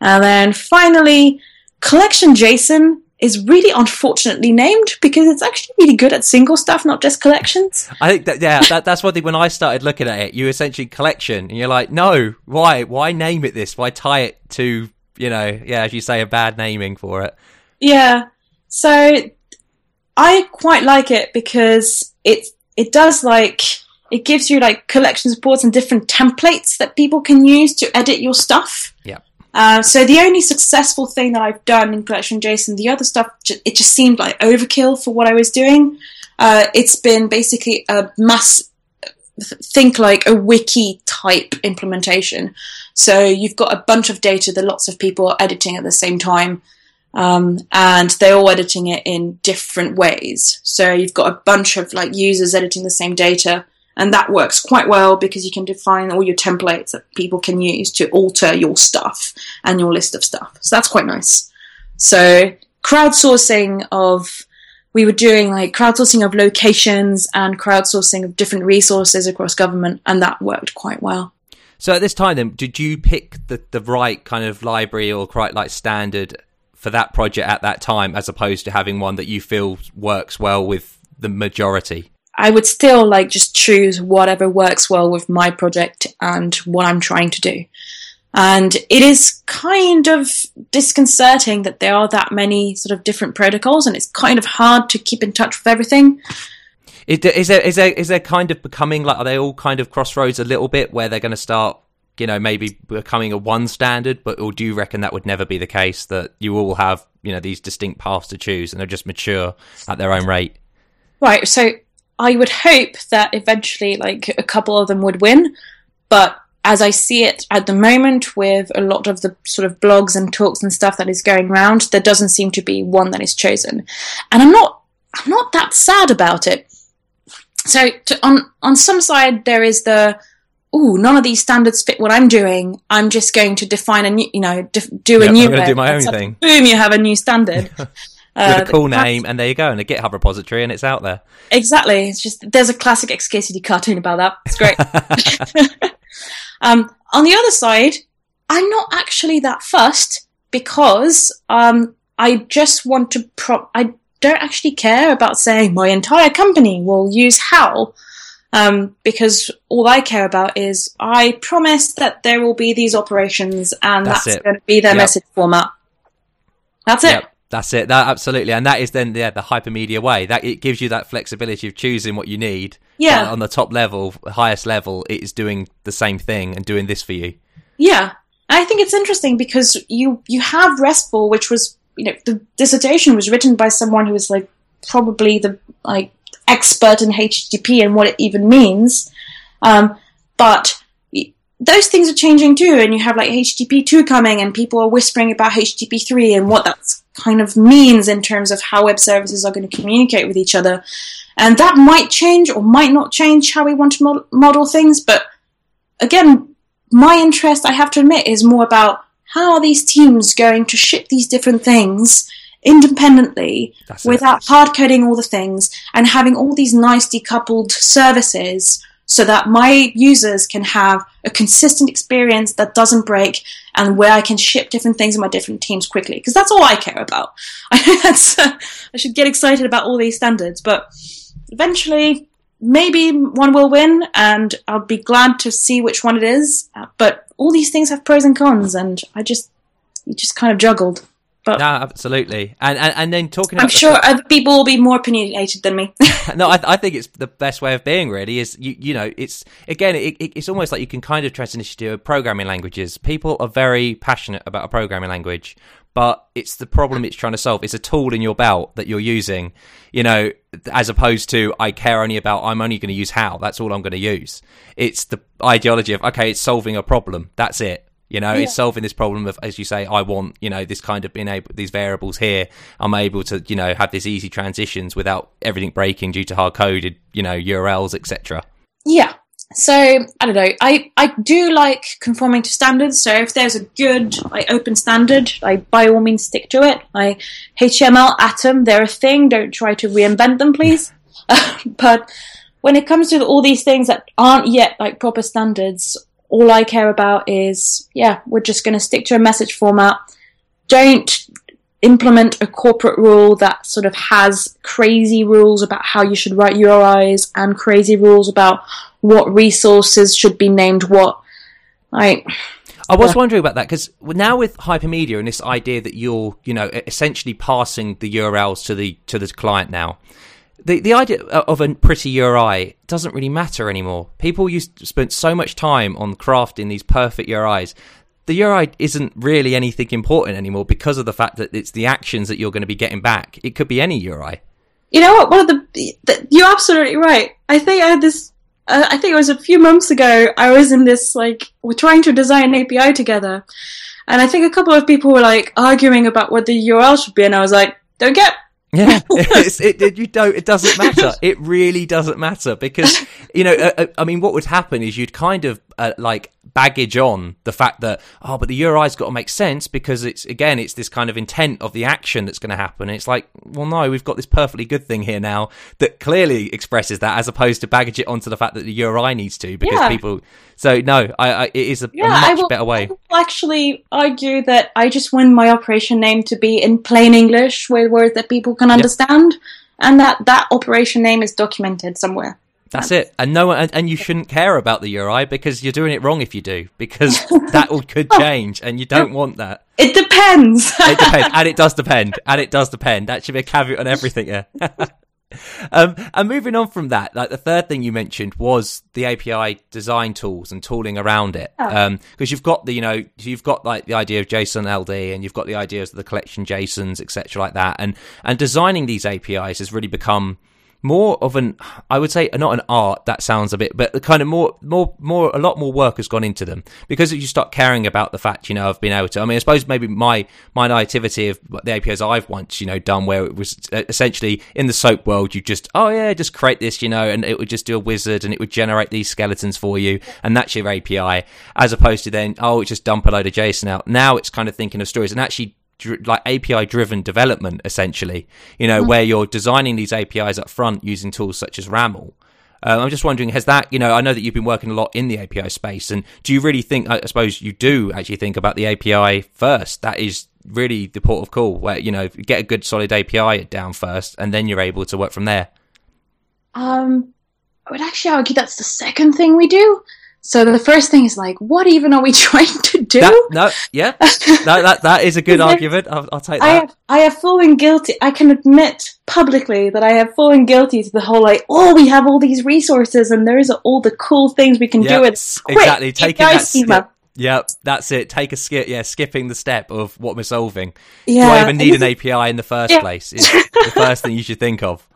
And then finally, collection JSON is really unfortunately named because it's actually really good at single stuff, not just collections. I think that yeah, that, that's one thing. When I started looking at it, you essentially collection, and you're like, no, why, why name it this? Why tie it to you know, yeah, as you say, a bad naming for it. Yeah, so I quite like it because it it does like it gives you like collection supports and different templates that people can use to edit your stuff. Yeah. Uh, so the only successful thing that I've done in collection JSON, the other stuff, it just seemed like overkill for what I was doing. uh, it's been basically a mass think like a wiki type implementation. So you've got a bunch of data that lots of people are editing at the same time. Um, and they're all editing it in different ways. So you've got a bunch of like users editing the same data, and that works quite well because you can define all your templates that people can use to alter your stuff and your list of stuff. So that's quite nice. So crowdsourcing of we were doing like crowdsourcing of locations and crowdsourcing of different resources across government, and that worked quite well. So at this time, then, did you pick the, the right kind of library or quite like standard for that project at that time, as opposed to having one that you feel works well with the majority? I would still like just choose whatever works well with my project and what I'm trying to do. And it is kind of disconcerting that there are that many sort of different protocols, and it's kind of hard to keep in touch with everything. Is there, is there, is there, is there kind of becoming like, are they all kind of crossroads a little bit where they're going to start, you know, maybe becoming a one standard, but or do you reckon that would never be the case that you all have, you know, these distinct paths to choose and they're just mature at their own rate? Right. So I would hope that eventually, like, a couple of them would win, but as I see it at the moment with a lot of the sort of blogs and talks and stuff that is going around, there doesn't seem to be one that is chosen. And I'm not, I'm not that sad about it. So to, on, on some side, there is the, oh, none of these standards fit what I'm doing. I'm just going to define a new, you know, def- do a Yep, new I'm do my own thing. Boom, you have a new standard. Uh, With a cool that's- name, and there you go, and a GitHub repository, and it's out there. Exactly. It's just there's a classic XKCD cartoon about that. It's great. um, on the other side, I'm not actually that fussed because um, I just want to prop. I don't actually care about saying my entire company will use HAL. Um, because all I care about is I promise that there will be these operations and That's that's, going to be their Yep. message format. That's it. Yep, that's it. That absolutely, and that is then yeah, the hypermedia way. That it gives you that flexibility of choosing what you need. Yeah. On the top level, highest level, it is doing the same thing and doing this for you. Yeah, I think it's interesting because you you have RESTful, which was you know the dissertation was written by someone who was like probably the like expert in HTTP and what it even means, um, but those things are changing too, and you have like HTTP two coming, and people are whispering about HTTP three and what that kind of means in terms of how web services are going to communicate with each other, and that might change or might not change how we want to mod- model things, but again, my interest, I have to admit, is more about how are these teams going to ship these different things independently That's it. without hard coding all the things and having all these nice decoupled services so that my users can have a consistent experience that doesn't break and where I can ship different things in my different teams quickly because that's all I care about. I know that's uh, I should get excited about all these standards, but eventually maybe one will win and I'll be glad to see which one it is. Uh, But all these things have pros and cons and I just just kind of juggled. But No, absolutely. And, and and then talking. About I'm the- sure other people will be more opinionated than me. no, I, I think it's the best way of being. Really, is you you know, it's again, it, it, it's almost like you can kind of transition to programming languages. People are very passionate about a programming language, but it's the problem it's trying to solve. It's a tool in your belt that you're using, you know, as opposed to I care only about I'm only going to use HAL. That's all I'm going to use. It's the ideology of okay, it's solving a problem. That's it. You know, it's solving this problem of, as you say, I want, you know, this kind of being able, these variables here. I'm able to, you know, have these easy transitions without everything breaking due to hard coded, you know, URLs, etc. yeah. So I don't know. I, I do like conforming to standards. So if there's a good like open standard, I by all means stick to it. I HTML, Atom, they're a thing. Don't try to reinvent them, please. but when it comes to all these things that aren't yet like proper standards, all I care about is yeah, we're just going to stick to a message format. Don't implement a corporate rule that sort of has crazy rules about how you should write URIs and crazy rules about what resources should be named what. Like, I was wondering about that because now with hypermedia and this idea that you're, you know, essentially passing the URLs to the to the client now, the the idea of a pretty URI doesn't really matter anymore. People used to spend so much time on crafting these perfect URIs. The URI isn't really anything important anymore because of the fact that it's the actions that you're going to be getting back. It could be any URI. you know what? One of the, the you're absolutely right. I think I had this. Uh, I think it was a few months ago. I was in this like we're trying to design an API together, and I think a couple of people were like arguing about what the URL should be, and I was like, "Don't get yeah, it, it, you don't. It doesn't matter. It really doesn't matter because you know. Uh, uh, I mean, what would happen is you'd kind of uh, like baggage on the fact that oh, but the URI's got to make sense because it's again, it's this kind of intent of the action that's going to happen. it's like, well, no, we've got this perfectly good thing here now that clearly expresses that, as opposed to baggage it onto the fact that the URI needs to because yeah. people. So no, I, I, it is a, yeah, a much will, better way. Actually argue that I just want my operation name to be in plain English, with words that people can understand, yep. and that that operation name is documented somewhere. That's it, and no, and, and you shouldn't care about the URI because you're doing it wrong if you do, because that could change, and you don't want that. It depends. it depends, and it does depend, and it does depend. That should be a caveat on everything. Yeah. um, and moving on from that, like the third thing you mentioned was the API design tools and tooling around it, because oh. um, you've got the, you know, you've got like the idea of JSON LD, and you've got the ideas of the collection JSONs, etc., like that, and and designing these APIs has really become more of an I would say not an art that sounds a bit but kind of more more more a lot more work has gone into them. Because you start caring about the fact you know I've been able to I mean I suppose maybe my my naivety of the APIs I've once you know done where it was essentially in the soap world you just oh yeah just create this you know and it would just do a wizard and it would generate these skeletons for you and that's your API as opposed to then oh it's just dump a load of JSON out. Now it's kind of thinking of stories and actually like API driven development, essentially, you know, mm-hmm. where you're designing these APIs up front using tools such as RAML. Uh, I'm just wondering, has that, you know, I know that you've been working a lot in the API space, and do you really think, I suppose you do actually think about the API first? That is really the port of call, where, you know, get a good solid API down first, and then you're able to work from there. Um, I would actually argue that's the second thing we do. So the first thing is like, what even are we trying to do? That, no, yeah, that, that that is a good argument. I'll, I'll, take that. I have, I have fallen guilty. I can admit publicly that I have fallen guilty to the whole like, oh, we have all these resources and there's all the cool things we can yep, do. It's quick, exactly taking that skip. Yep, that's it. Take a skip. Yeah, skipping the step of what we're solving. Yeah, do I even need an API in the first yeah. place? Is the first thing you should think of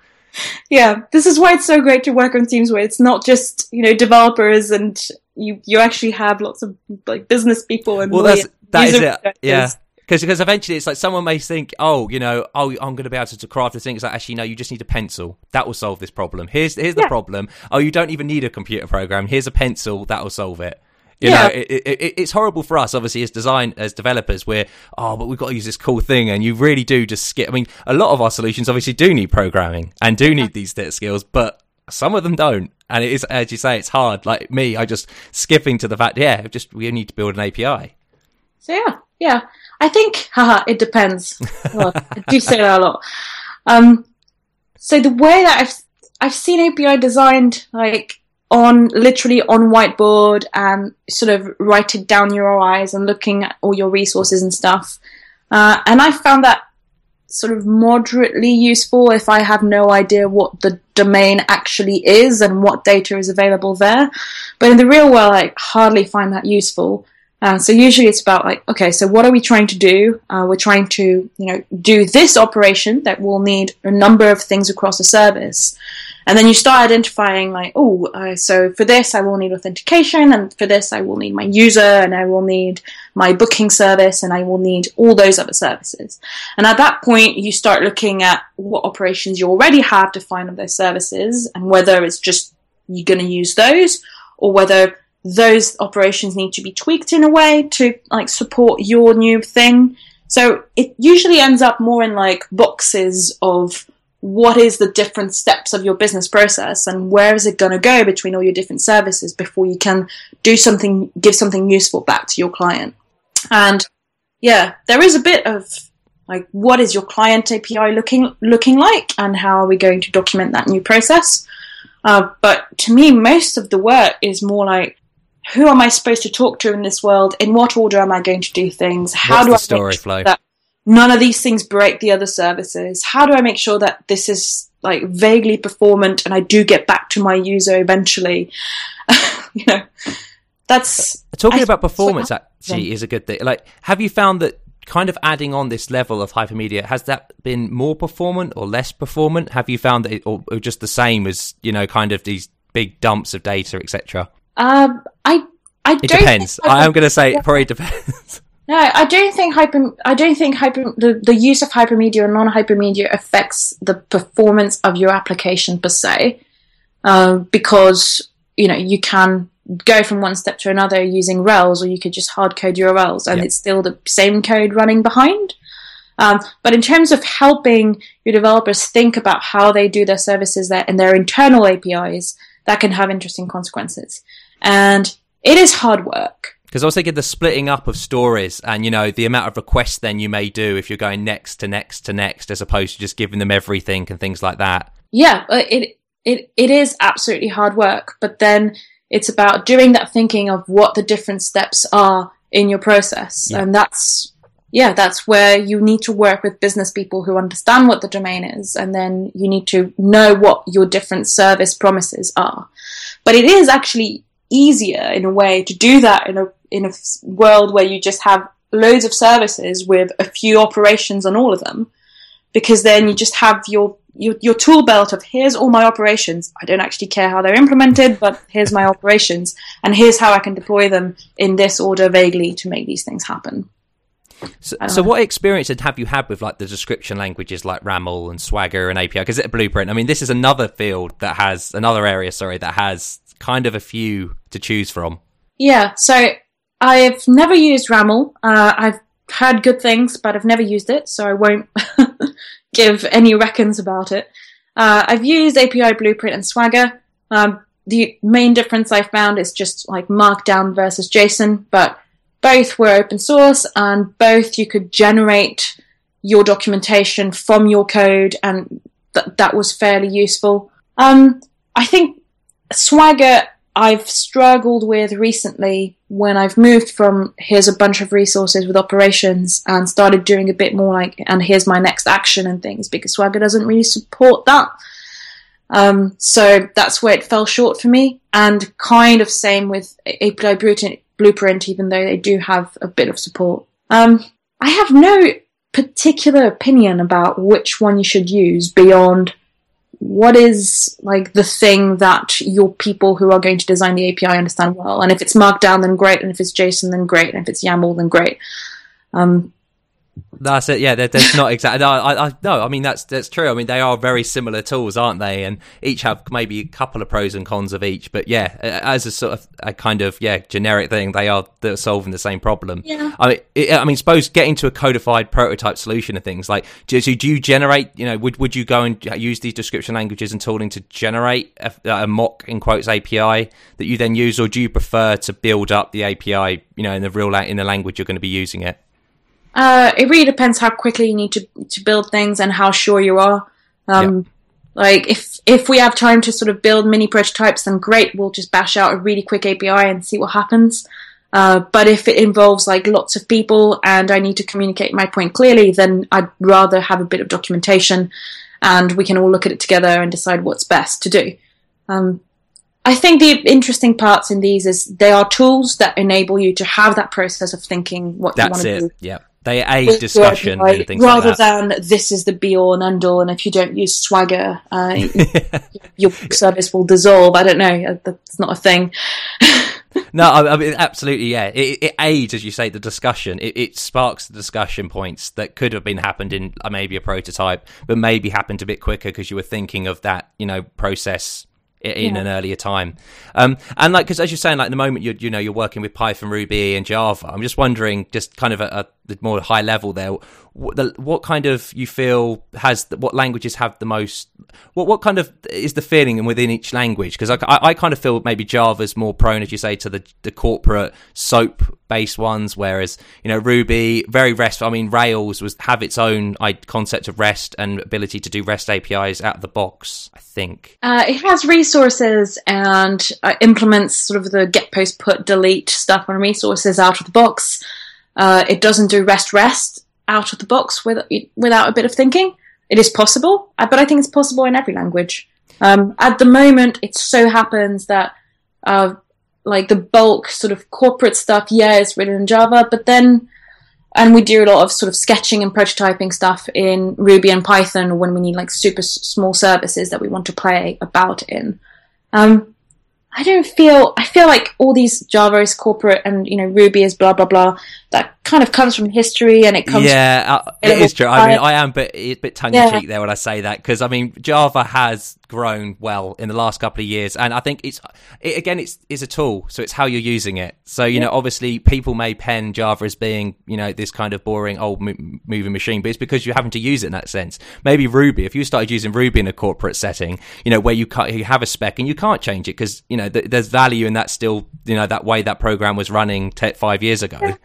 yeah, this is why it's so great to work on teams where it's not just you know developers and you you actually have lots of like business people and well, that's that is it. Yeah. Because because eventually it's like someone may think, oh, you know, oh, I'm going to be able to, to craft this thing. It's like actually, no, you just need a pencil. That will solve this problem. Here's here's the problem. Oh, you don't even need a computer program. Here's a pencil. That will solve it. You yeah. know, it, it, it's horrible for us, obviously, as design as developers. We're oh, but we've got to use this cool thing, and you really do just skip. I mean, a lot of our solutions obviously do need programming and do need these skills, but some of them don't. And it is, as you say, it's hard. Like me, I just skipping to the fact, yeah, just we need to build an API. So yeah, yeah, I think, haha, it depends. well, I do say that a lot. Um, so the way that I've I've seen API designed, like on literally on whiteboard and sort of writing down your eyes and looking at all your resources and stuff. Uh, and I found that sort of moderately useful if I have no idea what the domain actually is and what data is available there. But in the real world, I hardly find that useful. Uh, so usually it's about like, okay, so what are we trying to do? Uh, we're trying to, you know, do this operation that will need a number of things across a service. And then you start identifying like, oh, uh, so for this I will need authentication, and for this I will need my user, and I will need my booking service, and I will need all those other services. And at that point, you start looking at what operations you already have defined on those services, and whether it's just you're going to use those, or whether those operations need to be tweaked in a way to like support your new thing. So it usually ends up more in like boxes of what is the different steps of your business process and where is it going to go between all your different services before you can do something, give something useful back to your client. And yeah, there is a bit of like what is your client API looking looking like, and how are we going to document that new process? Uh, but to me, most of the work is more like who am I supposed to talk to in this world? In what order am I going to do things? How What's do I story flow? that none of these things break the other services? How do I make sure that this is like vaguely performant and I do get back to my user eventually? you know, that's talking I, about performance. Actually, is a good thing. Like, have you found that kind of adding on this level of hypermedia has that been more performant or less performant have you found that it or, or just the same as you know kind of these big dumps of data etc um i i it depends i am going to say it probably depends no i don't think hyper i don't think hyper the, the use of hypermedia and non-hypermedia affects the performance of your application per se uh, because you know you can go from one step to another using Rails, or you could just hard code URLs, and yep. it's still the same code running behind. Um, but in terms of helping your developers think about how they do their services there and their internal APIs, that can have interesting consequences. And it is hard work. Because I was thinking the splitting up of stories and, you know, the amount of requests then you may do if you're going next to next to next as opposed to just giving them everything and things like that. Yeah, uh, it, it, it is absolutely hard work. But then it's about doing that thinking of what the different steps are in your process. Yeah. And that's, yeah, that's where you need to work with business people who understand what the domain is. And then you need to know what your different service promises are. But it is actually easier in a way to do that in a, in a world where you just have loads of services with a few operations on all of them. Because then you just have your your, your tool belt of here's all my operations. I don't actually care how they're implemented, but here's my operations, and here's how I can deploy them in this order vaguely to make these things happen. So, so what experience have you had with like the description languages like RAML and Swagger and API? Because it's a blueprint. I mean, this is another field that has another area, sorry, that has kind of a few to choose from. Yeah. So I've never used RAML. Uh, I've heard good things, but I've never used it, so I won't give any reckons about it. Uh, I've used API Blueprint and Swagger. Um, the main difference I found is just like Markdown versus JSON, but both were open source and both you could generate your documentation from your code and th- that was fairly useful. Um, I think Swagger I've struggled with recently when I've moved from here's a bunch of resources with operations and started doing a bit more like and here's my next action and things because Swagger doesn't really support that. Um, so that's where it fell short for me and kind of same with API Blueprint, Blueprint even though they do have a bit of support. Um, I have no particular opinion about which one you should use beyond what is like the thing that your people who are going to design the API understand well? And if it's Markdown, then great. And if it's JSON, then great. And if it's YAML, then great. Um, that's it. Yeah, that's not exactly. No, I, I, no, I mean that's that's true. I mean they are very similar tools, aren't they? And each have maybe a couple of pros and cons of each. But yeah, as a sort of a kind of yeah generic thing, they are they're solving the same problem. Yeah. I mean, it, I mean, suppose getting to a codified prototype solution of things like do, do you generate? You know, would would you go and use these description languages and tooling to generate a, a mock in quotes API that you then use, or do you prefer to build up the API? You know, in the real in the language you're going to be using it. Uh, it really depends how quickly you need to to build things and how sure you are. Um, yep. Like if if we have time to sort of build mini prototypes, then great. We'll just bash out a really quick API and see what happens. Uh, but if it involves like lots of people and I need to communicate my point clearly, then I'd rather have a bit of documentation and we can all look at it together and decide what's best to do. Um, I think the interesting parts in these is they are tools that enable you to have that process of thinking what That's you want to do. Yeah. They aid discussion like, and things rather like that. than this is the be all and end all, and if you don't use Swagger, uh, your service will dissolve. I don't know. Uh, that's not a thing. no, I, I, mean absolutely, yeah. It, it, aids, as you say, the discussion. It, it, sparks the discussion points that could have been happened in uh, maybe a prototype, but maybe happened a bit quicker because you were thinking of that, you know, process in yeah. an earlier time. Um, and like, because as you're saying, like the moment you you know you're working with Python, Ruby, and Java, I'm just wondering, just kind of at a more high level there, what, the, what kind of you feel has the, what languages have the most what what kind of is the feeling within each language? Because I, I, I, kind of feel maybe java's more prone as you say to the the corporate soap based ones whereas you know ruby very rest i mean rails was have its own concept of rest and ability to do rest apis out of the box i think. Uh, it has resources and uh, implements sort of the get post put delete stuff on resources out of the box uh, it doesn't do rest rest out of the box with, without a bit of thinking. It is possible, uh, but I think it's possible in every language. Um, at the moment, it so happens that uh, like the bulk sort of corporate stuff, yeah, is written in Java, but then and we do a lot of sort of sketching and prototyping stuff in Ruby and Python when we need like super small services that we want to play about in. Um, I don't feel I feel like all these Java is corporate and you know Ruby is blah blah blah. That kind of comes from history and it comes. Yeah, uh, it is true. I mean, I am, but it's a bit tongue in cheek yeah. there when I say that because I mean Java has grown well in the last couple of years, and I think it's it, again it's it's a tool, so it's how you're using it. So you yeah. know, obviously people may pen Java as being you know this kind of boring old moving machine, but it's because you're having to use it in that sense. Maybe Ruby, if you started using Ruby in a corporate setting, you know where you you have a spec and you can't change it because you know th- there's value in that still you know that way that program was running t- five years ago. Yeah.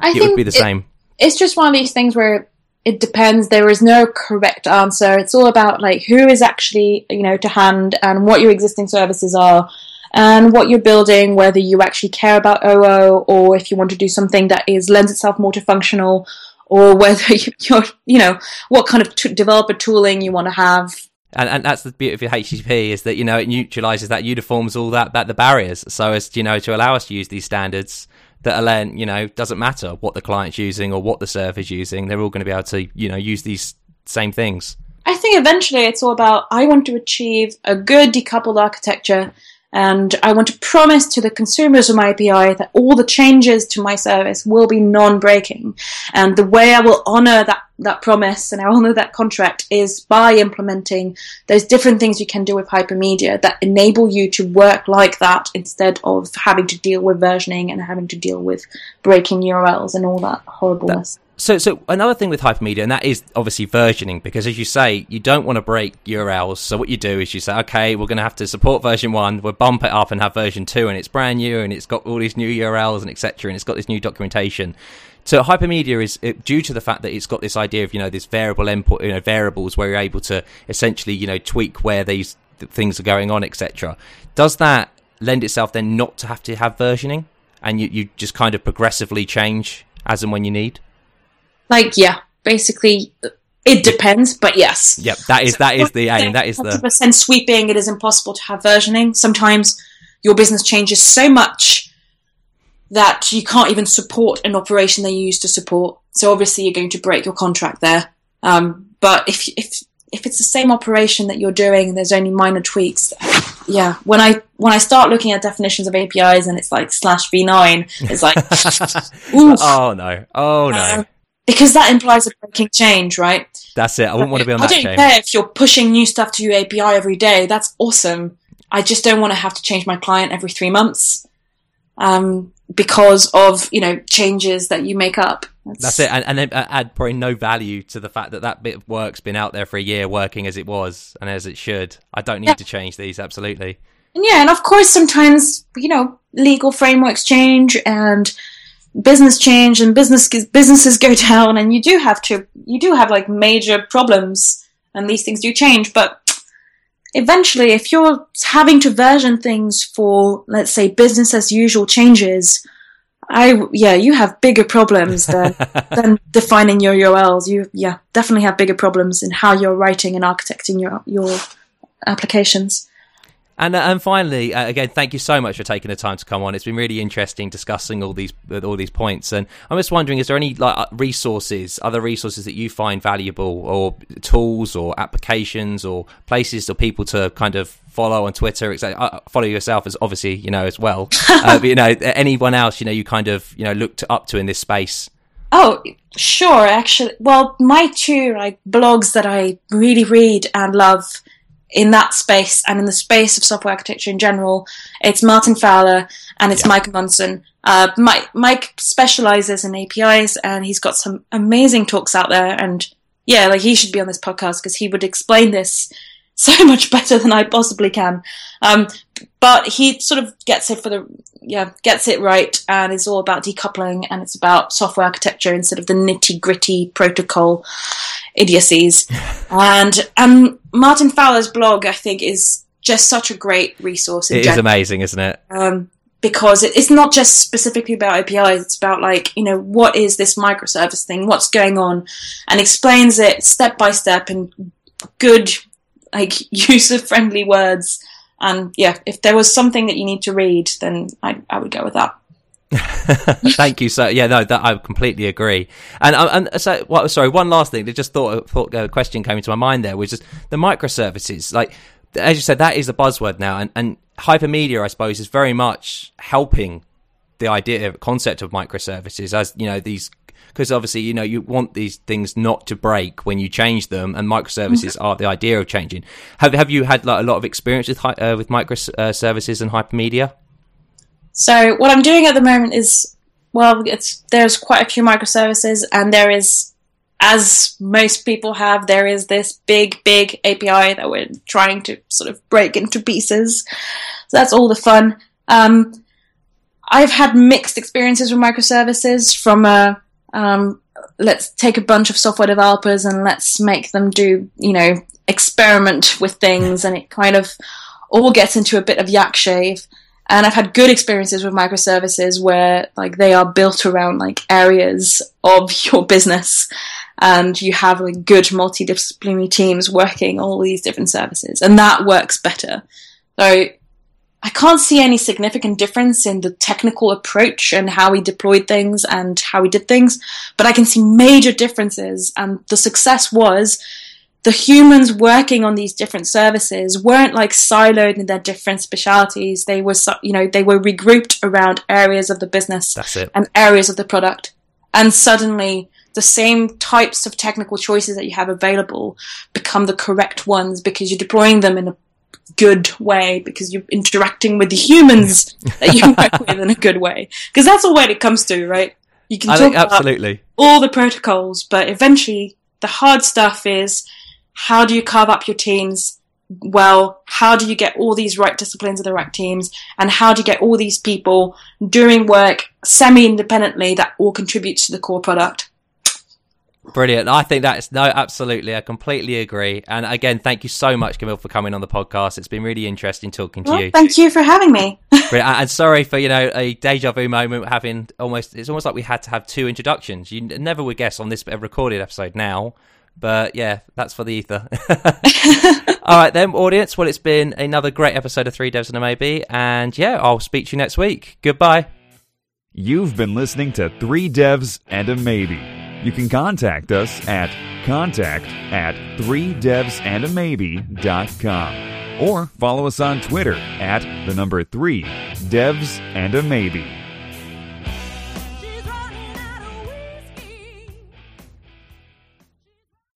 I it would be the it, same. It's just one of these things where it depends. There is no correct answer. It's all about like who is actually you know to hand and what your existing services are and what you're building. Whether you actually care about OO or if you want to do something that is lends itself more to functional, or whether you're you know what kind of t- developer tooling you want to have. And, and that's the beauty of HTTP is that you know it neutralizes that uniforms all that that the barriers so as you know to allow us to use these standards that are then you know doesn't matter what the client's using or what the server's using they're all going to be able to you know use these same things. I think eventually it's all about i want to achieve a good decoupled architecture and I want to promise to the consumers of my API that all the changes to my service will be non-breaking. And the way I will honor that, that promise and I honor that contract is by implementing those different things you can do with hypermedia that enable you to work like that instead of having to deal with versioning and having to deal with breaking URLs and all that horribleness. That- so, so another thing with hypermedia, and that is obviously versioning, because as you say, you don't want to break URLs. So what you do is you say, okay, we're going to have to support version one, we'll bump it up and have version two, and it's brand new, and it's got all these new URLs and etc., and it's got this new documentation. So hypermedia is it, due to the fact that it's got this idea of you know this variable input, you know variables where you're able to essentially you know tweak where these things are going on, etc. Does that lend itself then not to have to have versioning, and you you just kind of progressively change as and when you need? Like, yeah, basically, it depends, but yes. Yep, that is that is the aim. That is the percent sweeping. It is impossible to have versioning. Sometimes your business changes so much that you can't even support an operation they used to support. So obviously, you're going to break your contract there. Um, but if if if it's the same operation that you're doing and there's only minor tweaks, yeah. When I when I start looking at definitions of APIs and it's like slash v9, it's like, oh no, oh no. Because that implies a breaking change, right? That's it. I wouldn't want to be on that I don't chain. care if you're pushing new stuff to your API every day. That's awesome. I just don't want to have to change my client every three months um, because of you know changes that you make up. That's, That's it, and, and then add probably no value to the fact that that bit of work's been out there for a year, working as it was and as it should. I don't need yeah. to change these. Absolutely. And yeah, and of course, sometimes you know legal frameworks change and business change and business businesses go down and you do have to you do have like major problems and these things do change but eventually if you're having to version things for let's say business as usual changes i yeah you have bigger problems than, than defining your urls you yeah definitely have bigger problems in how you're writing and architecting your your applications and uh, and finally, uh, again, thank you so much for taking the time to come on. It's been really interesting discussing all these all these points. And I'm just wondering, is there any like uh, resources, other resources that you find valuable, or tools, or applications, or places or people to kind of follow on Twitter? Uh, follow yourself as obviously you know as well. uh, but you know, anyone else you know you kind of you know looked up to in this space. Oh, sure. Actually, well, my two like blogs that I really read and love in that space and in the space of software architecture in general, it's Martin Fowler and it's yeah. Mike Amundsen. Uh, Mike, Mike specializes in APIs and he's got some amazing talks out there. And yeah, like he should be on this podcast because he would explain this so much better than I possibly can. Um, but he sort of gets it for the, yeah, gets it right and it's all about decoupling and it's about software architecture instead of the nitty gritty protocol idiocies. and, um, Martin Fowler's blog, I think, is just such a great resource. It general. is amazing, isn't it? Um, because it, it's not just specifically about APIs. It's about like you know what is this microservice thing? What's going on? And explains it step by step in good, like user friendly words. And yeah, if there was something that you need to read, then I, I would go with that. Thank you. So yeah, no, that I completely agree. And uh, and so, well, sorry, one last thing. That just thought, thought a question came into my mind there, was just the microservices. Like as you said, that is a buzzword now, and and hypermedia, I suppose, is very much helping the idea, concept of microservices as you know these because obviously you know you want these things not to break when you change them, and microservices mm-hmm. are the idea of changing. Have have you had like a lot of experience with uh, with microservices and hypermedia? So what I'm doing at the moment is well, it's there's quite a few microservices, and there is as most people have, there is this big, big API that we're trying to sort of break into pieces. So that's all the fun. Um, I've had mixed experiences with microservices from a um, let's take a bunch of software developers and let's make them do, you know, experiment with things, and it kind of all gets into a bit of yak shave. And I've had good experiences with microservices where like they are built around like areas of your business and you have like good multidisciplinary teams working all these different services and that works better. So I can't see any significant difference in the technical approach and how we deployed things and how we did things, but I can see major differences. And the success was the humans working on these different services weren't like siloed in their different specialities. They were, you know, they were regrouped around areas of the business and areas of the product. And suddenly the same types of technical choices that you have available become the correct ones because you're deploying them in a good way because you're interacting with the humans that you work with in a good way. Because that's all what it comes to, right? You can I talk absolutely all the protocols, but eventually the hard stuff is how do you carve up your teams well? How do you get all these right disciplines of the right teams? And how do you get all these people doing work semi independently that all contributes to the core product? Brilliant. I think that's no, absolutely. I completely agree. And again, thank you so much, Camille, for coming on the podcast. It's been really interesting talking to well, you. Thank you for having me. and sorry for you know a deja vu moment having almost. It's almost like we had to have two introductions. You never would guess on this recorded episode now. But yeah, that's for the ether. All right, then, audience. Well, it's been another great episode of Three Devs and a Maybe. And yeah, I'll speak to you next week. Goodbye. You've been listening to Three Devs and a Maybe. You can contact us at contact at 3devsandamaybe.com or follow us on Twitter at the number 3 devs and a maybe.